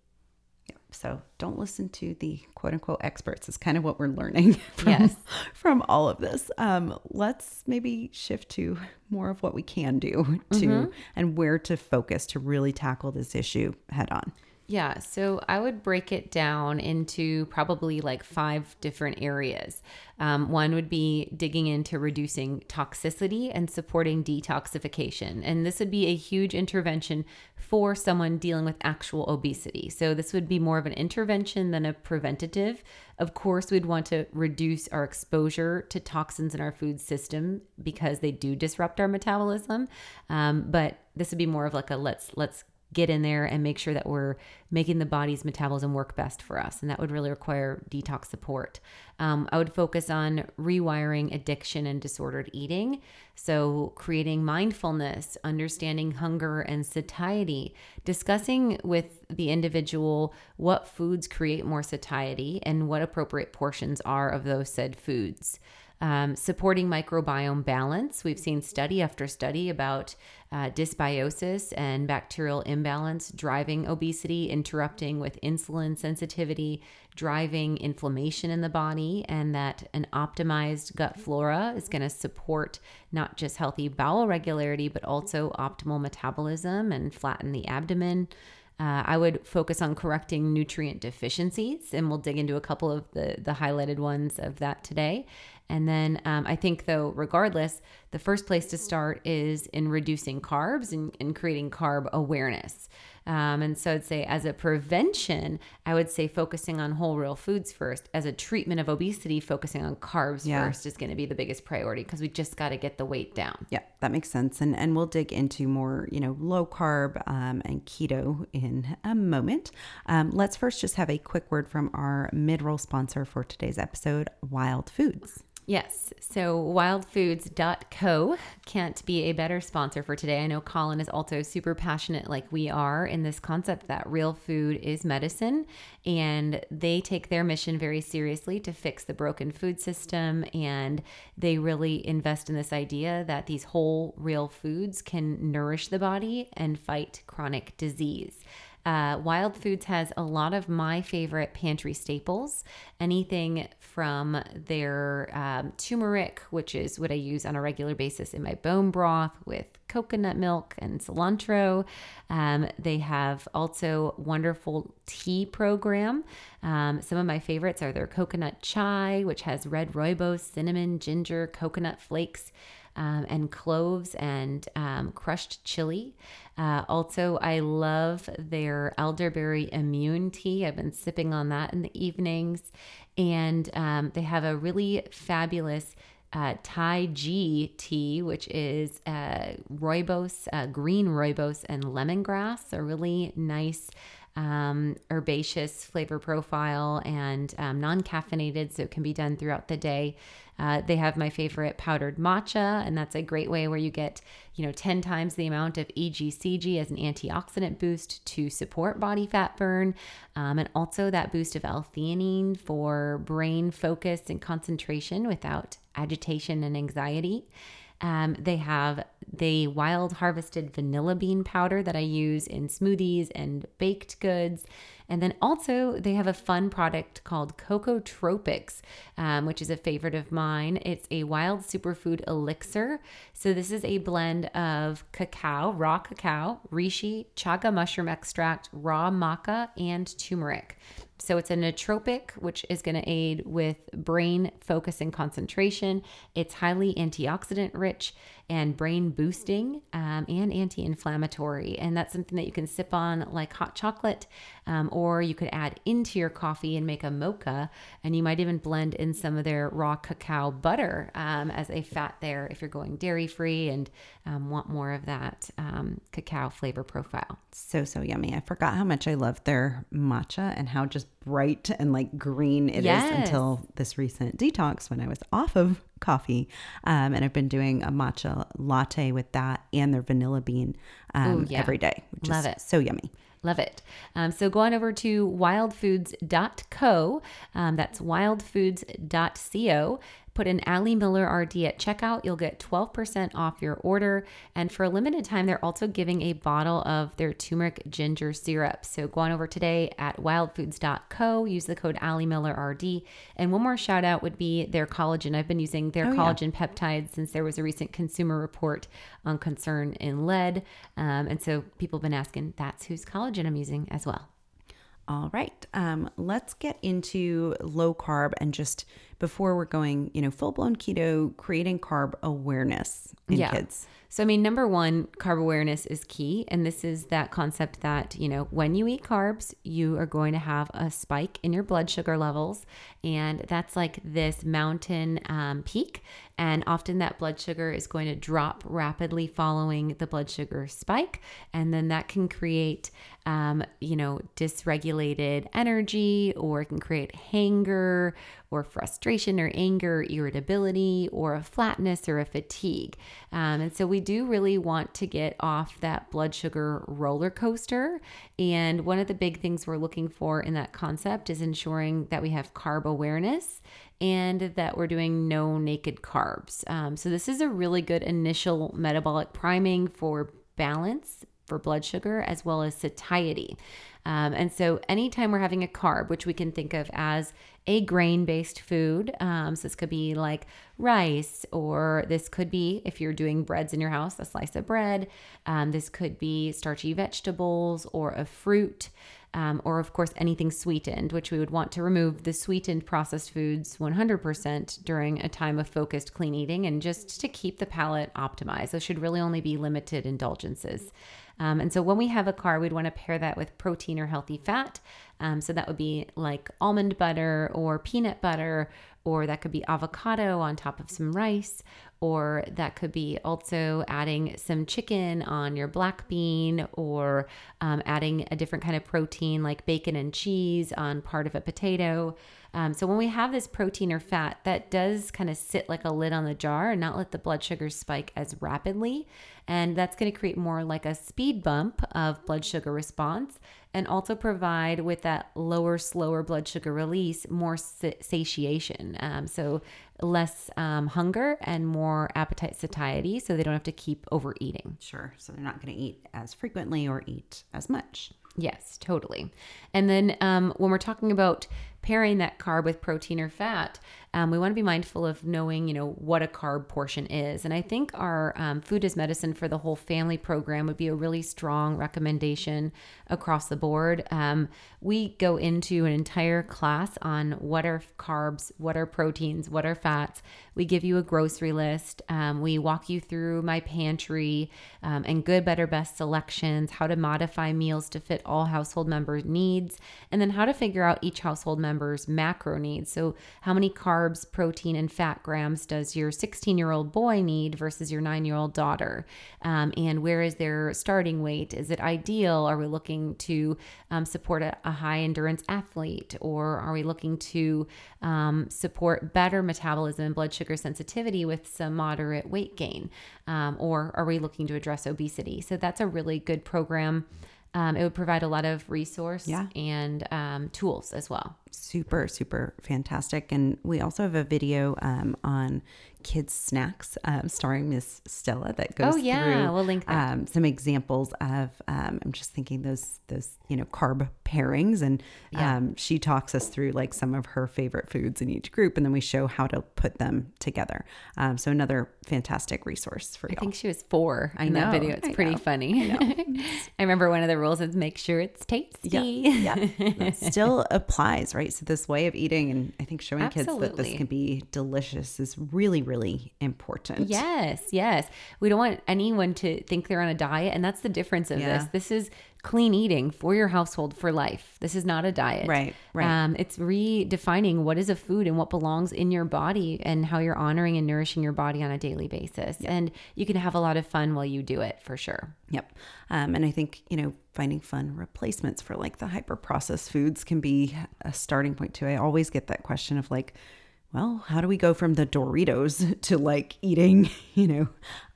So don't listen to the quote unquote experts. Is kind of what we're learning from, Yes. from all of this. Um, let's maybe shift to more of what we can do to and where to focus to really tackle this issue head on. Yeah, so I would break it down into probably like five different areas. Um, one would be digging into reducing toxicity and supporting detoxification. And this would be a huge intervention for someone dealing with actual obesity. So this would be more of an intervention than a preventative. Of course, we'd want to reduce our exposure to toxins in our food system because they do disrupt our metabolism. Um, but this would be more of like a let's let's get in there and make sure that we're making the body's metabolism work best for us. And that would really require detox support. Um, I would focus on rewiring addiction and disordered eating. So, creating mindfulness, understanding hunger and satiety, discussing with the individual what foods create more satiety and what appropriate portions are of those said foods. Um, supporting microbiome balance. We've seen study after study about uh, dysbiosis and bacterial imbalance driving obesity, interrupting with insulin sensitivity, driving inflammation in the body, and that an optimized gut flora is going to support not just healthy bowel regularity, but also optimal metabolism and flatten the abdomen. Uh, I would focus on correcting nutrient deficiencies, and we'll dig into a couple of the, the highlighted ones of that today. And then um, I think, though, regardless, the first place to start is in reducing carbs and, and creating carb awareness. Um, and so I'd say, as a prevention, I would say focusing on whole real foods first. As a treatment of obesity, focusing on carbs yeah. first is going to be the biggest priority because we just got to get the weight down. Yeah, that makes sense. And and we'll dig into more, you know, low carb um, and keto in a moment. Um, let's first just have a quick word from our mid roll sponsor for today's episode, Wild Foods. Yes. So wildfoods.co can't be a better sponsor for today. I know Colin is also super passionate, like we are, in this concept that real food is medicine. And they take their mission very seriously to fix the broken food system. And they really invest in this idea that these whole, real foods can nourish the body and fight chronic disease. Uh, Wild Foods has a lot of my favorite pantry staples. Anything from their um, turmeric, which is what I use on a regular basis in my bone broth with coconut milk and cilantro. Um, they have also wonderful tea program. Um, some of my favorites are their coconut chai, which has red rooibos, cinnamon, ginger, coconut flakes um, and cloves and um, crushed chili. Uh, also, I love their elderberry immune tea. I've been sipping on that in the evenings. And um, they have a really fabulous uh, Tai G tea, which is uh, rooibos, uh, green rooibos, and lemongrass. A really nice um, herbaceous flavor profile and um, non caffeinated, so it can be done throughout the day. Uh, they have my favorite powdered matcha, and that's a great way where you get, you know, 10 times the amount of EGCG as an antioxidant boost to support body fat burn, um, and also that boost of L-theanine for brain focus and concentration without agitation and anxiety. Um, they have the wild harvested vanilla bean powder that I use in smoothies and baked goods. And then also, they have a fun product called Coco Tropics, um, which is a favorite of mine. It's a wild superfood elixir. So, this is a blend of cacao, raw cacao, reishi, chaga mushroom extract, raw maca, and turmeric. So it's a nootropic, which is going to aid with brain focus and concentration. It's highly antioxidant rich and brain boosting um, and anti inflammatory. And that's something that you can sip on like hot chocolate, um, or you could add into your coffee and make a mocha. And you might even blend in some of their raw cacao butter um, as a fat there if you're going dairy free and um, want more of that um, cacao flavor profile. So, so yummy. I forgot how much I love their matcha and how just bright and like green it yes. is until this recent detox when I was off of coffee. Um, and I've been doing a matcha latte with that and their vanilla bean um, Ooh, yeah. every day, which Love is it. so yummy. Love it. Um, so go on over to wildfoods.co. Um, that's wildfoods.co. Put in Ali Miller RD at checkout. You'll get 12% off your order. And for a limited time, they're also giving a bottle of their turmeric ginger syrup. So go on over today at wildfoods.co. Use the code Ali Miller RD. And one more shout out would be their collagen. I've been using their oh, collagen yeah. peptides since there was a recent consumer report on concern in lead. Um, and so people have been asking, that's whose collagen I'm using as well. All right. Um, let's get into low carb and just before we're going, you know, full blown keto, creating carb awareness in Yeah. kids. So, I mean, number one, carb awareness is key. And this is that concept that, you know, when you eat carbs, you are going to have a spike in your blood sugar levels. And that's like this mountain um, peak. And often that blood sugar is going to drop rapidly following the blood sugar spike. And then that can create, um, you know, dysregulated energy or it can create hanger or frustration or anger, irritability, or a flatness or a fatigue. Um, and so we do really want to get off that blood sugar roller coaster. And one of the big things we're looking for in that concept is ensuring that we have carb awareness and that we're doing no naked carbs. Um, so this is a really good initial metabolic priming for balance for blood sugar as well as satiety. Um, and so, anytime we're having a carb, which we can think of as a grain based food, um, so this could be like rice, or this could be, if you're doing breads in your house, a slice of bread. Um, this could be starchy vegetables or a fruit. Um, or, of course, anything sweetened, which we would want to remove the sweetened processed foods 100% during a time of focused clean eating and just to keep the palate optimized. Those should really only be limited indulgences. Um, and so when we have a carb, we'd want to pair that with protein or healthy fat. Um, so that would be like almond butter or peanut butter, or that could be avocado on top of some rice, or that could be also adding some chicken on your black bean, or um, adding a different kind of protein like bacon and cheese on part of a potato. Um, so when we have this protein or fat, that does kind of sit like a lid on the jar and not let the blood sugar spike as rapidly. And that's going to create more like a speed bump of blood sugar response and also provide with that lower, slower blood sugar release more satiation. Um, so less um, hunger and more appetite satiety so they don't have to keep overeating. Sure. So they're not going to eat as frequently or eat as much. Yes, totally. And then um, when we're talking about pairing that carb with protein or fat, um, we want to be mindful of knowing, you know, what a carb portion is. And I think our um, food as medicine for the whole family program would be a really strong recommendation across the board. Um, we go into an entire class on what are carbs, what are proteins, what are fats. We give you a grocery list. Um, we walk you through my pantry um, and good, better, best selections, how to modify meals to fit all household members' needs, and then how to figure out each household member's macro needs. So, how many carbs, protein, and fat grams does your 16 year old boy need versus your nine year old daughter? Um, and where is their starting weight? Is it ideal? Are we looking to um, support a, a high endurance athlete, or are we looking to um, support better metabolism and blood sugar sensitivity with some moderate weight gain? Um, or are we looking to address obesity? So, that's a really good program. Um, it would provide a lot of resource Yeah. and um, tools as well. super super fantastic and we also have a video um, on kids snacks um, starring miss stella that goes Oh, yeah, through we'll link that. um, some examples of um, i'm just thinking those those you know carb pairings and Yeah. um, she talks us through like some of her favorite foods in each group and then we show how to put them together um, so another fantastic resource for you. I think she was four I in that video. It's I pretty know, funny. I, remember one of the rules is make sure it's tasty. yeah, yeah. Still applies, right? So this way of eating, and I think showing kids that this can be delicious is really, really important. Yes, yes. We don't want anyone to think they're on a diet, and that's the difference of Yeah. this. This is clean eating for your household for life. This is not a diet. Right, right. Um, it's redefining what is a food and what belongs in your body and how you're honoring and nourishing your body on a daily basis. And you can have a lot of fun while you do it for sure. Yep. Um, and I think, you know, finding fun replacements for like the hyper processed foods can be a starting point too. I always get that question of like, well, how do we go from the Doritos to like eating, you know,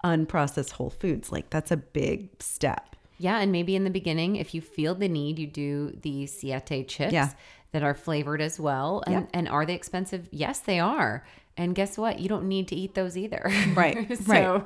unprocessed whole foods? Like that's a big step. Yeah, and maybe in the beginning, if you feel the need, you do the siete chips Yeah. that are flavored as well. And, Yeah. and are they expensive? Yes, they are. And guess what? You don't need to eat those either. Right, so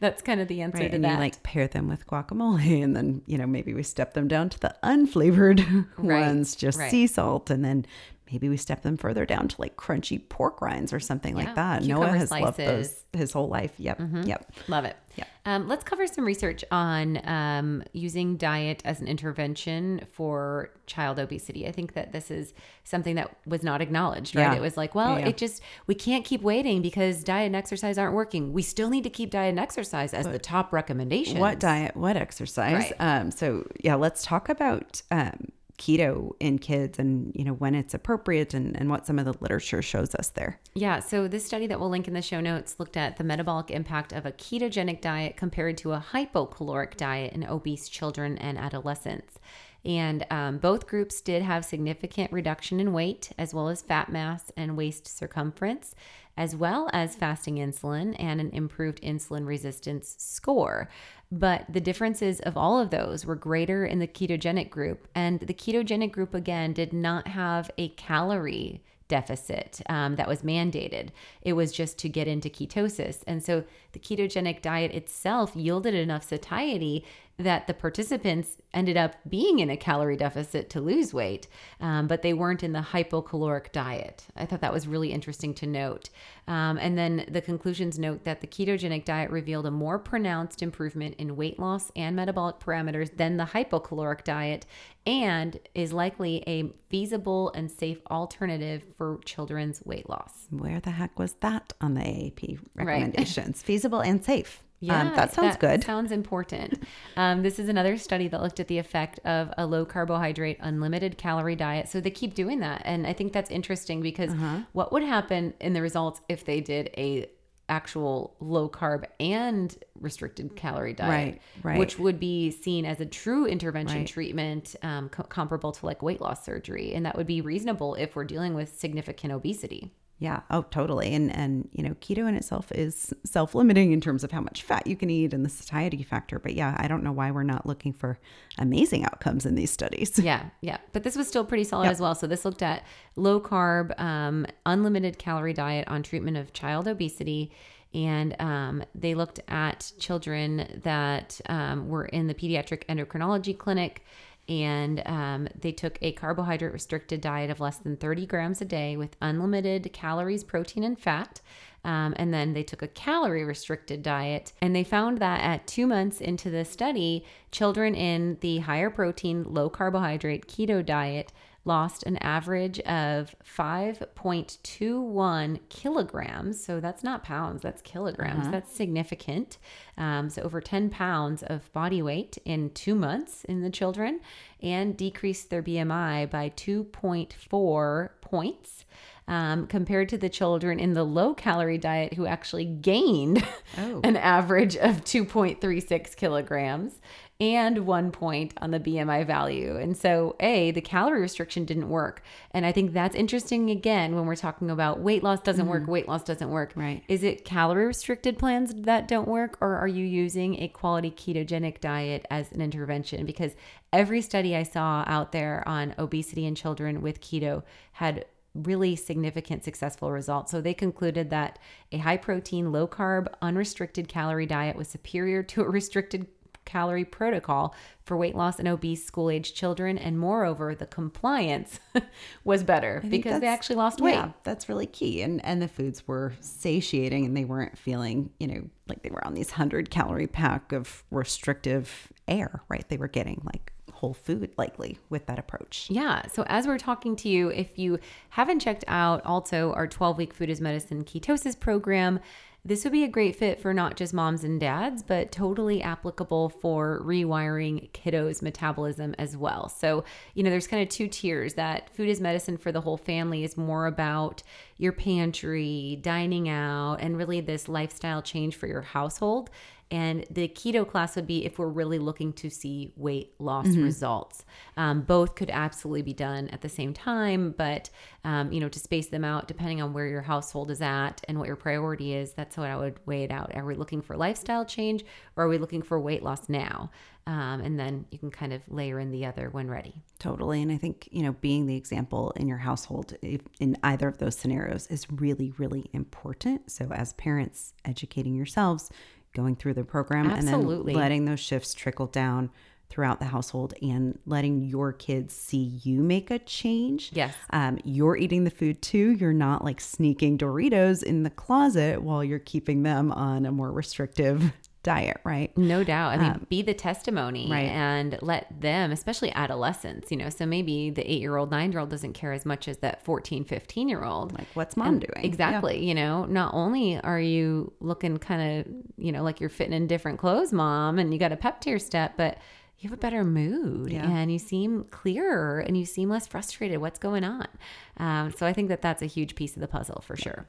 that's kind of the answer Right. to And that. you like pair them with guacamole and then, you know, maybe we step them down to the unflavored Right, ones, just right. sea salt and then maybe we step them further down to like crunchy pork rinds or something Yeah, like that. cucumber Noah has loved slices. Mm-hmm. those his whole life. Yep. Yep. Love it. Yeah. Um, let's cover some research on um, using diet as an intervention for child obesity. I think that this is something that was not acknowledged, right? Yeah. It was like, well, Yeah. it just, we can't keep waiting because diet and exercise aren't working. We still need to keep diet and exercise as the top recommendation. What diet, what exercise? Right. Um, so yeah, let's talk about um, keto in kids and you know when it's appropriate and, and what some of the literature shows us there. Yeah, so this study that we'll link in the show notes looked at the metabolic impact of a ketogenic diet compared to a hypocaloric diet in obese children and adolescents. And um, both groups did have significant reduction in weight, as well as fat mass and waist circumference, as well as fasting insulin and an improved insulin resistance score. But the differences of all of those were greater in the ketogenic group. And the ketogenic group, again, did not have a calorie deficit um, that was mandated. It was just to get into ketosis. And so the ketogenic diet itself yielded enough satiety that the participants ended up being in a calorie deficit to lose weight, um, but they weren't in the hypocaloric diet. I thought that was really interesting to note. Um, and then the conclusions note that the ketogenic diet revealed a more pronounced improvement in weight loss and metabolic parameters than the hypocaloric diet and is likely a feasible and safe alternative for children's weight loss. Where the heck was that on the AAP recommendations? And safe. Yeah, um, that sounds good. Sounds important. Um, this is another study that looked at the effect of a low carbohydrate, unlimited calorie diet. So they keep doing that, and I think that's interesting because Uh-huh. what would happen in the results if they did a actual low carb and restricted calorie diet, Right, right. which would be seen as a true intervention Right. treatment um, co- comparable to like weight loss surgery, and that would be reasonable if we're dealing with significant obesity. Yeah. Oh, totally. And and you know, keto in itself is self-limiting in terms of how much fat you can eat and the satiety factor. But yeah, I don't know why we're not looking for amazing outcomes in these studies. Yeah, yeah. But this was still pretty solid as well. So this looked at low carb, um, unlimited calorie diet on treatment of child obesity. And um, they looked at children that um, were in the pediatric endocrinology clinic. And um, they took a carbohydrate restricted diet of less than 30 grams a day with unlimited calories, protein, and fat. Um, and then they took a calorie restricted diet. And they found that at two months into the study, children in the higher protein, low carbohydrate keto diet lost an average of 5.21 kilograms. So that's not pounds, that's kilograms. That's significant. Um, so over 10 pounds of body weight in two months in the children and decreased their BMI by 2.4 points. Um, compared to the children in the low calorie diet who actually gained Oh. an average of 2.36 kilograms and one point on the BMI value. And so, A, the calorie restriction didn't work. And I think that's interesting again when we're talking about weight loss doesn't work, mm-hmm. weight loss doesn't work. Right. Is it calorie restricted plans that don't work, or are you using a quality ketogenic diet as an intervention? Because every study I saw out there on obesity in children with keto had really significant successful results. So they concluded that a high protein, low carb, unrestricted calorie diet was superior to a restricted calorie protocol for weight loss in obese school age children. And moreover, the compliance was better because they actually lost weight. Yeah, that's really key. And and the foods were satiating and they weren't feeling, you know, like they were on these hundred calorie pack of restrictive air, right? They were getting like whole food likely with that approach. Yeah. So as we're talking to you, if you haven't checked out also our 12 week food as medicine ketosis program, this would be a great fit for not just moms and dads, but totally applicable for rewiring kiddos' metabolism as well. So, you know, there's kind of two tiers that food is medicine for the whole family is more about your pantry, dining out, and really this lifestyle change for your household. And the keto class would be if we're really looking to see weight loss results. Um, both could absolutely be done at the same time, but um, you know, to space them out depending on where your household is at and what your priority is, that's what I would weigh it out. Are we looking for lifestyle change or are we looking for weight loss now? Um, and then you can kind of layer in the other when ready. Totally. And I think, you know, being the example in your household in either of those scenarios is really, really important. So, as parents, educating yourselves, going through the program, Absolutely. and then letting those shifts trickle down throughout the household and letting your kids see you make a change. Yes. Um, you're eating the food too. You're not like sneaking Doritos in the closet while you're keeping them on a more restrictive diet, right? No doubt. I mean, be the testimony Um, right. and let them, especially adolescents, you know, so maybe the eight year old, nine year old doesn't care as much as that 14, 15 year old. Like, what's mom doing? Yeah. Exactly. You know, not only are you looking kind of, you know, like you're fitting in different clothes, mom, and you got a pep to your step, but you have a better mood Yeah. and you seem clearer and you seem less frustrated. What's going on? Um, so I think that that's a huge piece of the puzzle for sure.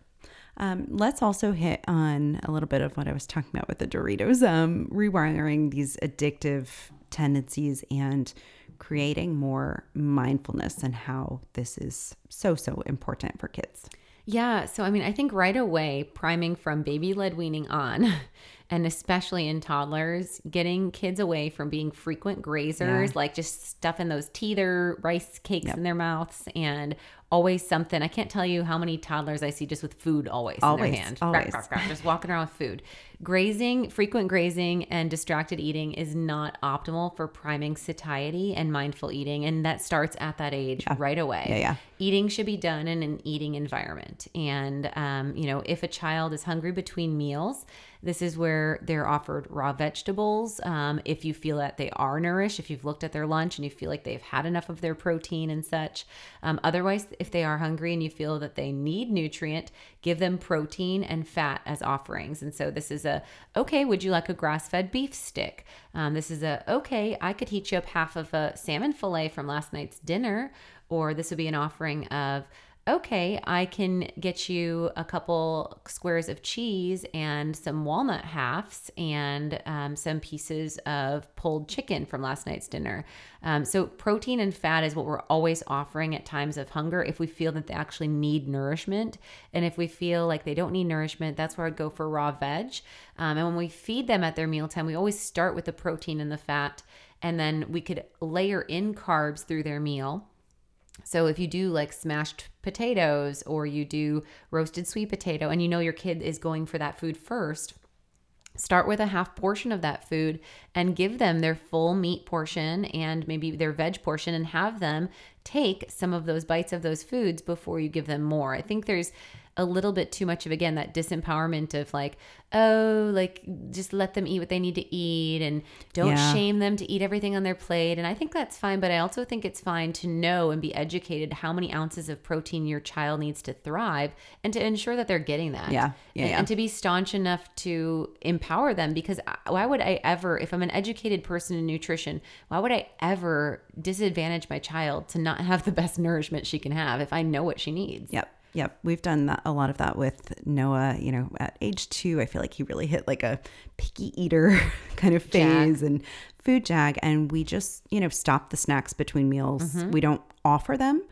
Um, let's also hit on a little bit of what I was talking about with the Doritos, um, rewiring these addictive tendencies and creating more mindfulness and how this is so, so important for kids. Yeah. So, I mean, I think right away, priming from baby led weaning on, and especially in toddlers, getting kids away from being frequent grazers, Yeah. like just stuffing those teether rice cakes in their mouths and always something. I can't tell you how many toddlers I see just with food always, in their hand. always. Crack, just walking around with food. Grazing, frequent grazing, and distracted eating is not optimal for priming satiety and mindful eating. And that starts at that age right away Yeah, yeah. eating should be done in an eating environment and um, you know if a child is hungry between meals this is where they're offered raw vegetables um, if you feel that they are nourished if you've looked at their lunch and you feel like they've had enough of their protein and such um, otherwise if they are hungry and you feel that they need nutrient give them protein and fat as offerings. And so this is a okay would you like a grass-fed beef stick? Um, this is a okay i could heat you up half of a salmon fillet from last night's dinner or this would be an offering of okay i can get you a couple squares of cheese and some walnut halves and um, some pieces of pulled chicken from last night's dinner. Um, so protein and fat is what we're always offering at times of hunger if we feel that they actually need nourishment. And if we feel like they don't need nourishment that's where i'd go for raw veg. Um, and when we feed them at their mealtime we always start with the protein and the fat and then we could layer in carbs through their meal so if you do like smashed potatoes or you do roasted sweet potato and you know your kid is going for that food first, start with a half portion of that food and give them their full meat portion and maybe their veg portion and have them take some of those bites of those foods before you give them more. I think there's a little bit too much of again that disempowerment of like oh like just let them eat what they need to eat and don't Yeah. shame them to eat everything on their plate and i think that's fine but i also think it's fine to know and be educated how many ounces of protein your child needs to thrive and to ensure that they're getting that Yeah. Yeah, and, yeah. and to be staunch enough to empower them because why would i ever if i'm an educated person in nutrition why would i ever disadvantage my child to not have the best nourishment she can have if i know what she needs Yep. Yep. We've done that, a lot of that with Noah. You know, at age two, I feel like he really hit like a picky eater kind of phase and food jag. And we just, you know, stop the snacks between meals. Mm-hmm. We don't offer them.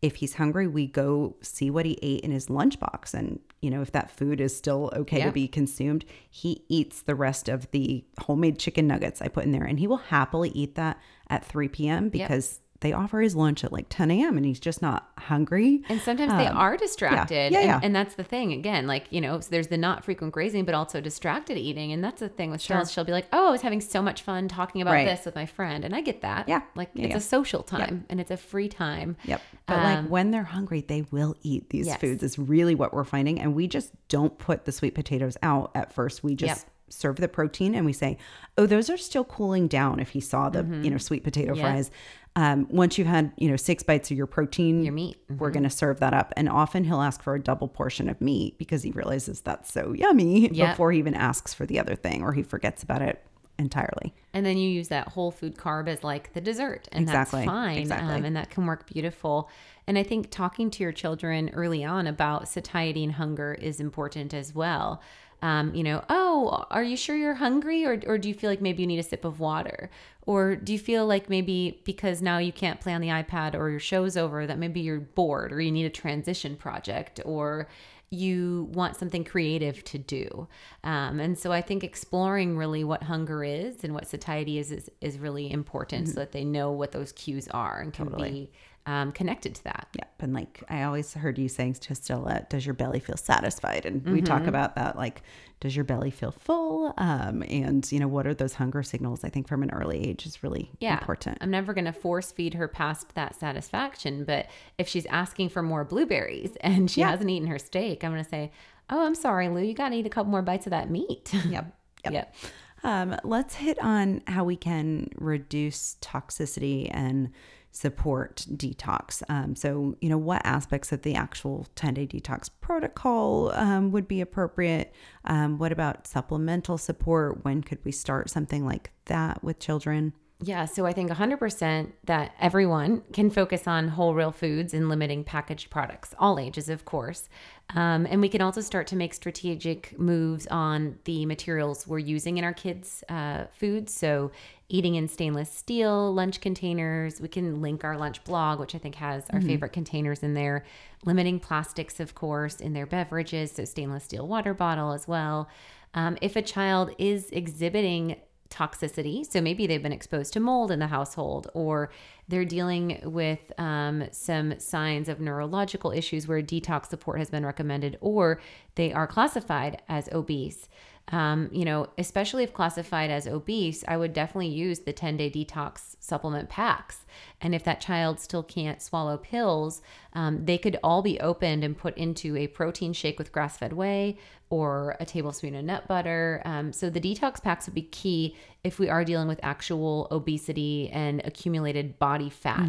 If he's hungry, we go see what he ate in his lunchbox. And, you know, if that food is still okay to be consumed, he eats the rest of the homemade chicken nuggets I put in there. And he will happily eat that at 3 p.m. because they offer his lunch at like 10 a.m. and he's just not hungry. And sometimes they are distracted. Um, yeah, and, yeah. and that's the thing. Again, like, you know, so there's the not frequent grazing, but also distracted eating. And that's the thing with Cheryl. She'll be like, oh, I was having so much fun talking about Right. this with my friend. And I get that. Yeah. Like, Yeah, it's yeah. a social time and it's a free time. Yep. But like when they're hungry, they will eat these Um, Yes. foods, is really what we're finding. And we just don't put the sweet potatoes out at first. We just Yep. serve the protein and we say, oh, those are still cooling down if he saw the, Mm-hmm. you know, sweet potato Yeah. fries. Um, once you've had, you know, six bites of your protein, Your meat. Mm-hmm. we're going to serve that up. And often he'll ask for a double portion of meat because he realizes that's so yummy Yep. before he even asks for the other thing or he forgets about it entirely. And then you use that whole food carb as like the dessert, and Exactly, that's fine. exactly. Um, and that can work beautiful. And I think talking to your children early on about satiety and hunger is important as well. Um, you know, oh, are you sure you're hungry, or or do you feel like maybe you need a sip of water, or do you feel like maybe because now you can't play on the iPad or your show's over that maybe you're bored or you need a transition project or you want something creative to do. Um, and so I think exploring really what hunger is and what satiety is is, is really important so that they know what those cues are and can be um, connected to that. Yep. And like I always heard you saying to Stella, does your belly feel satisfied? And we talk about that like, does your belly feel full? Um, and you know, what are those hunger signals? I think from an early age is really Yeah. important. I'm never going to force feed her past that satisfaction. But if she's asking for more blueberries and she Yeah. hasn't eaten her steak, I'm going to say, Oh, I'm sorry, Lou, you got to eat a couple more bites of that meat. Yep. Yep. Yep. Um, let's hit on how we can reduce toxicity and support detox. Um, so, you know, what aspects of the actual 10 day detox protocol um, would be appropriate? Um, what about supplemental support? When could we start something like that with children? Yeah, so I think 100% that everyone can focus on whole real foods and limiting packaged products, all ages, of course. Um, and we can also start to make strategic moves on the materials we're using in our kids' uh, foods. So, eating in stainless steel lunch containers. We can link our lunch blog, which I think has our favorite containers in there. Limiting plastics, of course, in their beverages. So, stainless steel water bottle as well. Um, if a child is exhibiting toxicity. So maybe they've been exposed to mold in the household, or they're dealing with um, some signs of neurological issues where detox support has been recommended, or they are classified as obese. Um, you know, especially if classified as obese, I would definitely use the 10 day detox supplement packs. And if that child still can't swallow pills, um, they could all be opened and put into a protein shake with grass fed whey or a tablespoon of nut butter. Um, so the detox packs would be key if we are dealing with actual obesity and accumulated body fat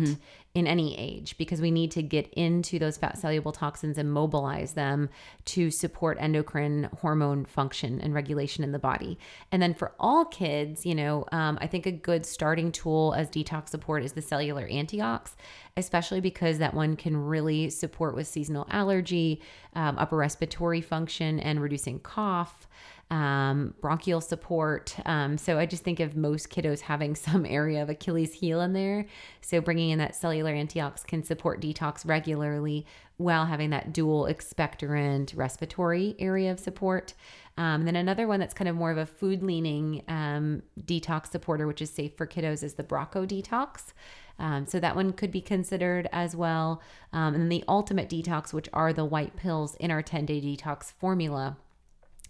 in any age, because we need to get into those fat soluble toxins and mobilize them to support endocrine hormone function and regulation in the body. And then for all kids, you know, um, I think a good starting tool as detox support is the cellular antiox, especially because that one can really support with seasonal allergy, um, upper respiratory function, and reducing cough um, bronchial support. Um, so I just think of most kiddos having some area of Achilles heel in there. So bringing in that cellular antioxidant can support detox regularly while having that dual expectorant respiratory area of support. Um, then another one that's kind of more of a food leaning um, detox supporter, which is safe for kiddos, is the Brocco detox. Um, so that one could be considered as well. Um, and then the ultimate detox, which are the white pills in our 10 day detox formula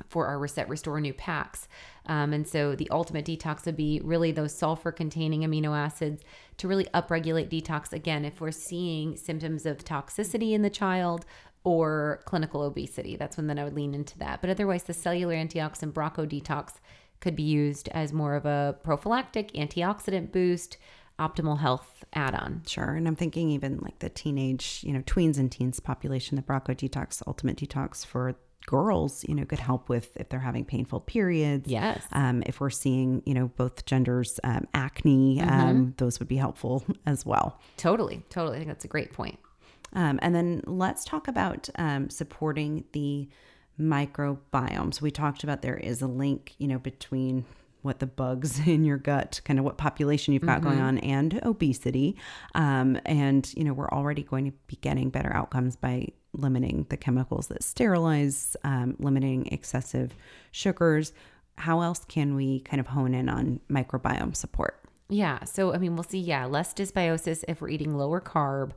for our Reset Restore New packs. Um, and so the ultimate detox would be really those sulfur containing amino acids to really upregulate detox. Again, if we're seeing symptoms of toxicity in the child or clinical obesity, that's when then I would lean into that. But otherwise, the cellular antioxidant Brocco detox could be used as more of a prophylactic antioxidant boost, optimal health add on. Sure. And I'm thinking even like the teenage, you know, tweens and teens population, the Brocco detox, ultimate detox for girls, you know, could help with if they're having painful periods. Yes. Um, if we're seeing, you know, both genders um, acne, um, those would be helpful as well. Totally. Totally. I think that's a great point. Um, and then let's talk about um, supporting the microbiome. So we talked about there is a link, you know, between what the bugs in your gut, kind of what population you've got going on, and obesity. Um, and you know, we're already going to be getting better outcomes by limiting the chemicals that sterilize, um, limiting excessive sugars. How else can we kind of hone in on microbiome support? Yeah. So, I mean, we'll see, yeah, less dysbiosis if we're eating lower carb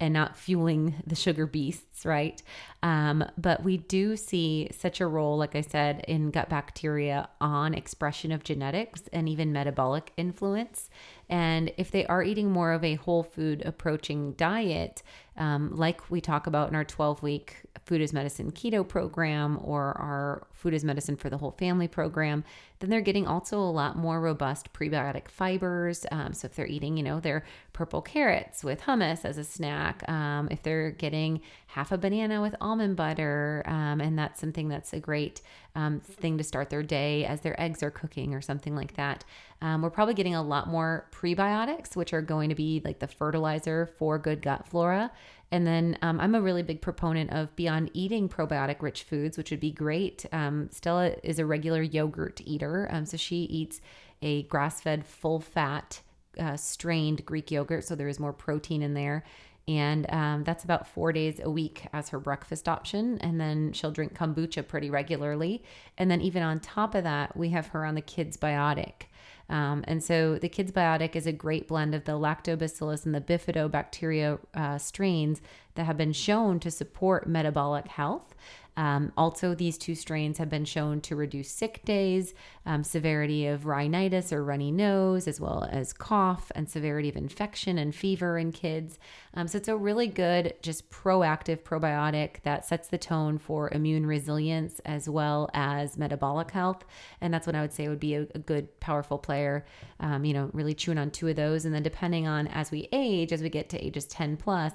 and not fueling the sugar beasts, right? Um, but we do see such a role, like I said, in gut bacteria on expression of genetics and even metabolic influence. And if they are eating more of a whole food approaching diet, um, like we talk about in our 12 week Food as Medicine keto program or our Food as Medicine for the Whole Family program, then they're getting also a lot more robust prebiotic fibers. Um, so if they're eating, you know, their purple carrots with hummus as a snack, um, if they're getting half a banana with almond butter, um, and that's something that's a great um, thing to start their day as their eggs are cooking or something like that. Um, we're probably getting a lot more prebiotics, which are going to be like the fertilizer for good gut flora. And then um, I'm a really big proponent of beyond eating probiotic rich foods, which would be great. Um, Stella is a regular yogurt eater. Um, so she eats a grass fed, full fat, uh, strained Greek yogurt. So there is more protein in there. And um, that's about four days a week as her breakfast option. And then she'll drink kombucha pretty regularly. And then, even on top of that, we have her on the Kids Biotic. Um, and so the Kids Biotic is a great blend of the lactobacillus and the bifidobacteria uh, strains that have been shown to support metabolic health. Um, also, these two strains have been shown to reduce sick days, um, severity of rhinitis or runny nose, as well as cough and severity of infection and fever in kids. Um, so, it's a really good, just proactive probiotic that sets the tone for immune resilience as well as metabolic health. And that's what I would say would be a, a good, powerful player. Um, you know, really chewing on two of those. And then, depending on as we age, as we get to ages 10 plus,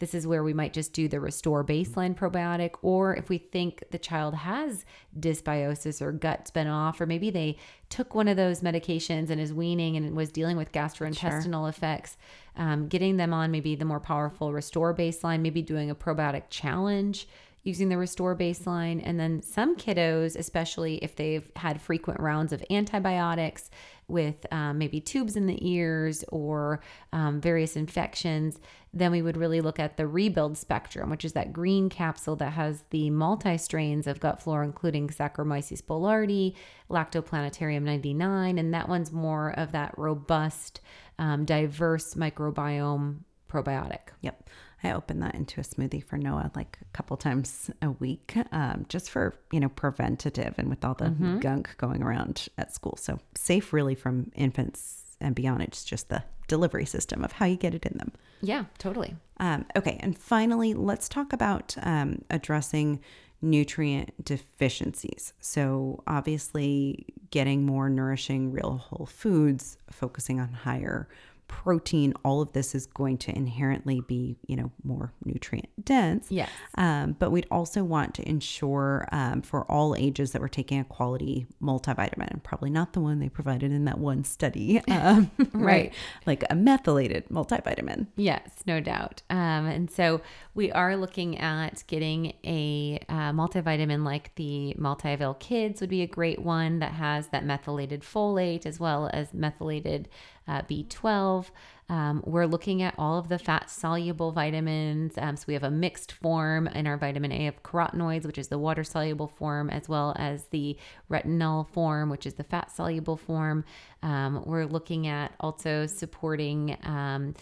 this is where we might just do the restore baseline probiotic, or if we think the child has dysbiosis or gut's been off, or maybe they took one of those medications and is weaning and was dealing with gastrointestinal sure. effects, um, getting them on maybe the more powerful restore baseline, maybe doing a probiotic challenge using the restore baseline. And then some kiddos, especially if they've had frequent rounds of antibiotics with um, maybe tubes in the ears or um, various infections, then we would really look at the rebuild spectrum, which is that green capsule that has the multi strains of gut flora, including Saccharomyces boulardii, Lactoplantarum 99, and that one's more of that robust, um, diverse microbiome probiotic. Yep. I open that into a smoothie for Noah like a couple times a week, um, just for you know preventative and with all the mm-hmm. gunk going around at school. So safe really from infants and beyond. It's just the delivery system of how you get it in them. Yeah, totally. Um, okay, and finally, let's talk about um, addressing nutrient deficiencies. So obviously, getting more nourishing real whole foods, focusing on higher protein, all of this is going to inherently be, you know, more nutrient dense. Yes. Um, but we'd also want to ensure um, for all ages that we're taking a quality multivitamin, probably not the one they provided in that one study, um, right. right? Like a methylated multivitamin. Yes, no doubt. Um, and so we are looking at getting a uh, multivitamin like the Multi-Avail Kids would be a great one that has that methylated folate as well as methylated uh, B12. Um, we're looking at all of the fat soluble vitamins. Um, so we have a mixed form in our vitamin A of carotenoids, which is the water soluble form, as well as the retinol form, which is the fat soluble form. Um, we're looking at also supporting um,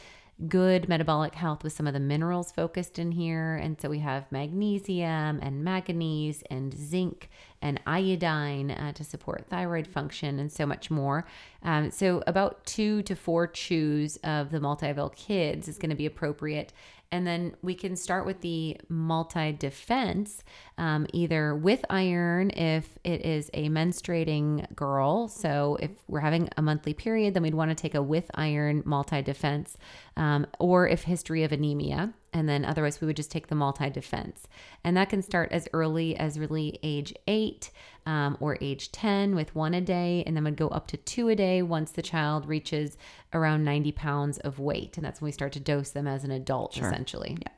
good metabolic health with some of the minerals focused in here. And so we have magnesium and manganese and zinc and iodine uh, to support thyroid function and so much more. Um, so about two to four chews of the multi-avail kids is going to be appropriate. And then we can start with the multi defense, um, either with iron if it is a menstruating girl. So if we're having a monthly period, then we'd want to take a with iron multi defense, um, or if history of anemia. And then otherwise, we would just take the multi defense. And that can start as early as really age eight um, or age 10 with one a day. And then would go up to two a day once the child reaches around 90 pounds of weight. And that's when we start to dose them as an adult, sure. essentially. Yeah.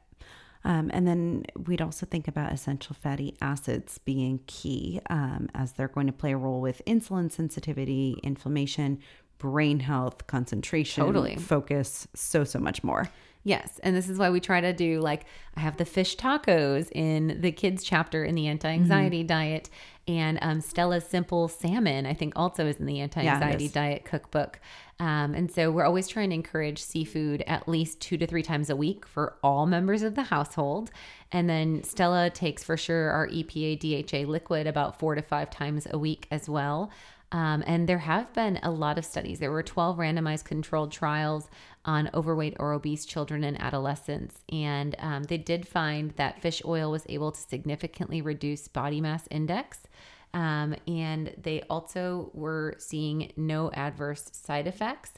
Um, and then we'd also think about essential fatty acids being key um, as they're going to play a role with insulin sensitivity, inflammation, brain health, concentration, totally. focus, so, so much more. Yes. And this is why we try to do like, I have the fish tacos in the kids chapter in the anti anxiety mm-hmm. diet. And um, Stella's Simple Salmon, I think, also is in the anti anxiety yeah, diet cookbook. Um, and so we're always trying to encourage seafood at least two to three times a week for all members of the household. And then Stella takes for sure our EPA DHA liquid about four to five times a week as well. Um, and there have been a lot of studies. There were 12 randomized controlled trials on overweight or obese children and adolescents. And um, they did find that fish oil was able to significantly reduce body mass index. Um, and they also were seeing no adverse side effects.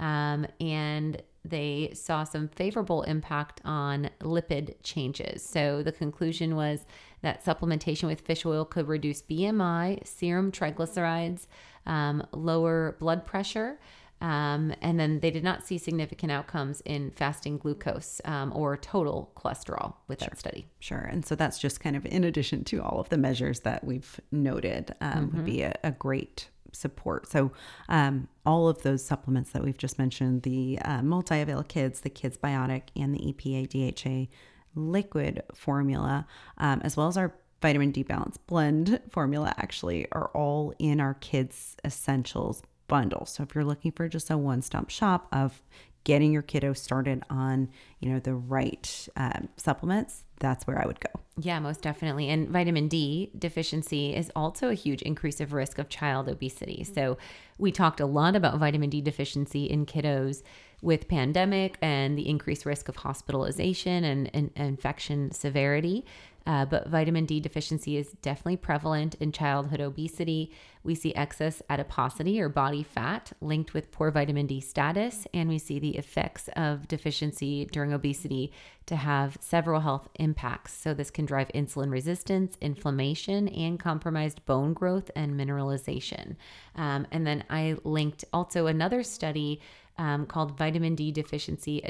Um, and they saw some favorable impact on lipid changes. So the conclusion was that supplementation with fish oil could reduce BMI, serum triglycerides, um, lower blood pressure. Um, and then they did not see significant outcomes in fasting glucose um, or total cholesterol with sure. that study. Sure. And so that's just kind of in addition to all of the measures that we've noted, um, mm-hmm. would be a, a, great support. So, um, all of those supplements that we've just mentioned the uh, multi avail kids, the kids biotic, and the EPA DHA liquid formula, um, as well as our vitamin D balance blend formula, actually are all in our kids' essentials bundle. So if you're looking for just a one-stop shop of getting your kiddo started on, you know, the right um, supplements, that's where I would go. Yeah, most definitely. And vitamin D deficiency is also a huge increase of risk of child obesity. So we talked a lot about vitamin D deficiency in kiddos with pandemic and the increased risk of hospitalization and, and infection severity. Uh, but vitamin D deficiency is definitely prevalent in childhood obesity. We see excess adiposity or body fat linked with poor vitamin D status, and we see the effects of deficiency during obesity to have several health impacts. So, this can drive insulin resistance, inflammation, and compromised bone growth and mineralization. Um, and then I linked also another study um, called Vitamin D Deficiency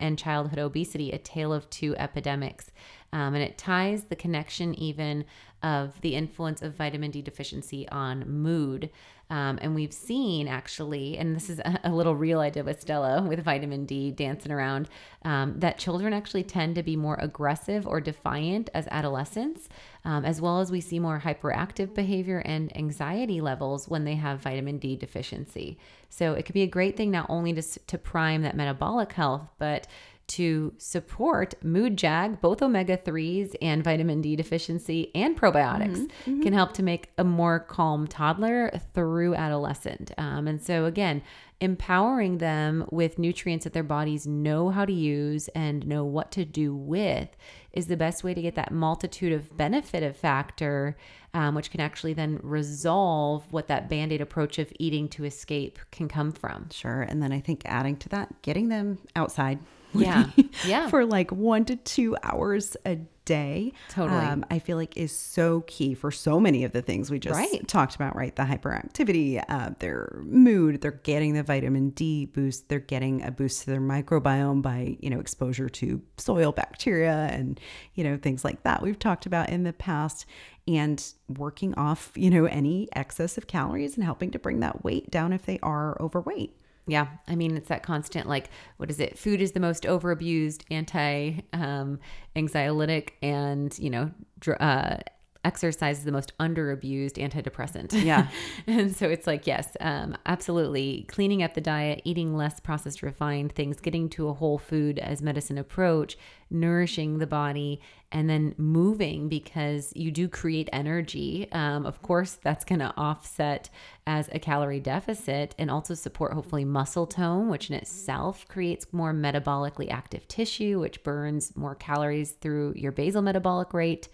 and Childhood Obesity, a tale of two epidemics. Um, and it ties the connection even of the influence of vitamin D deficiency on mood. Um, and we've seen actually, and this is a, a, little reel I did with Stella with vitamin D dancing around, um, that children actually tend to be more aggressive or defiant as adolescents, um, as well as we see more hyperactive behavior and anxiety levels when they have vitamin D deficiency. So it could be a great thing not only to, to prime that metabolic health, but to support mood jag, both omega 3s and vitamin D deficiency and probiotics mm-hmm, mm-hmm. can help to make a more calm toddler through adolescent. Um, and so, again, empowering them with nutrients that their bodies know how to use and know what to do with is the best way to get that multitude of benefit of factor, um, which can actually then resolve what that band aid approach of eating to escape can come from. Sure. And then I think adding to that, getting them outside yeah. Yeah. for like one to two hours a day. Totally. Um, i feel like is so key for so many of the things we just right. talked about right? The hyperactivity uh, their mood they're getting the vitamin d boost they're getting a boost to their microbiome by you know exposure to soil bacteria and you know things like that we've talked about in the past and working off you know any excess of calories and helping to bring that weight down if they are overweight yeah. I mean, it's that constant, like, what is it? Food is the most overabused anti um, anxiolytic and, you know, dr- uh, exercise is the most underabused antidepressant. Yeah. and so it's like, yes, um, absolutely. Cleaning up the diet, eating less processed refined things, getting to a whole food as medicine approach, nourishing the body, and then moving because you do create energy. Um, of course, that's going to offset as a calorie deficit and also support hopefully muscle tone, which in itself creates more metabolically active tissue, which burns more calories through your basal metabolic rate.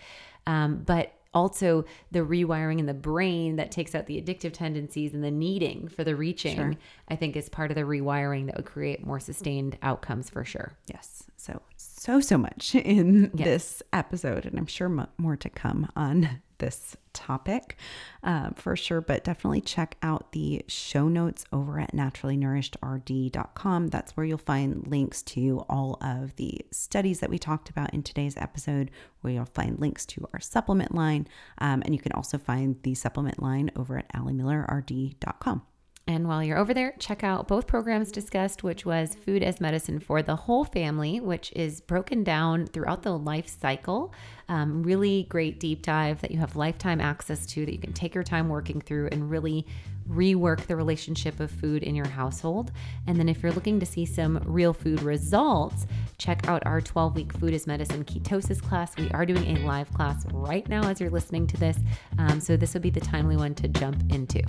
Um, but also the rewiring in the brain that takes out the addictive tendencies and the needing for the reaching, sure. I think is part of the rewiring that would create more sustained outcomes for sure. Yes. So, so, so much in yes. this episode, and I'm sure more to come on this topic uh, for sure, but definitely check out the show notes over at naturallynourishedrd.com. That's where you'll find links to all of the studies that we talked about in today's episode, where you'll find links to our supplement line. Um, and you can also find the supplement line over at alimillerrd.com. And while you're over there, check out both programs discussed, which was Food as Medicine for the Whole Family, which is broken down throughout the life cycle. Um, really great deep dive that you have lifetime access to that you can take your time working through and really rework the relationship of food in your household. And then if you're looking to see some real food results, check out our 12 week Food as Medicine ketosis class. We are doing a live class right now as you're listening to this. Um, so this would be the timely one to jump into.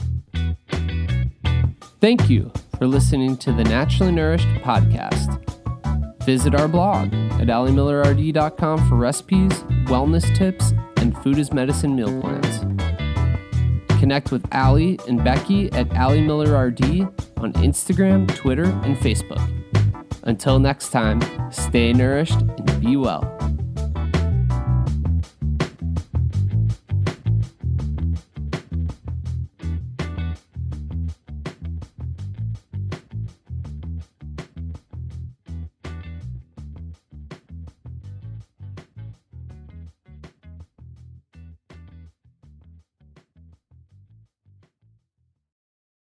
Thank you for listening to the Naturally Nourished podcast. Visit our blog at alimillerrd.com for recipes, wellness tips, and food as medicine meal plans. Connect with Ali and Becky at Ali Miller RD on Instagram, Twitter, and Facebook. Until next time, stay nourished and be well.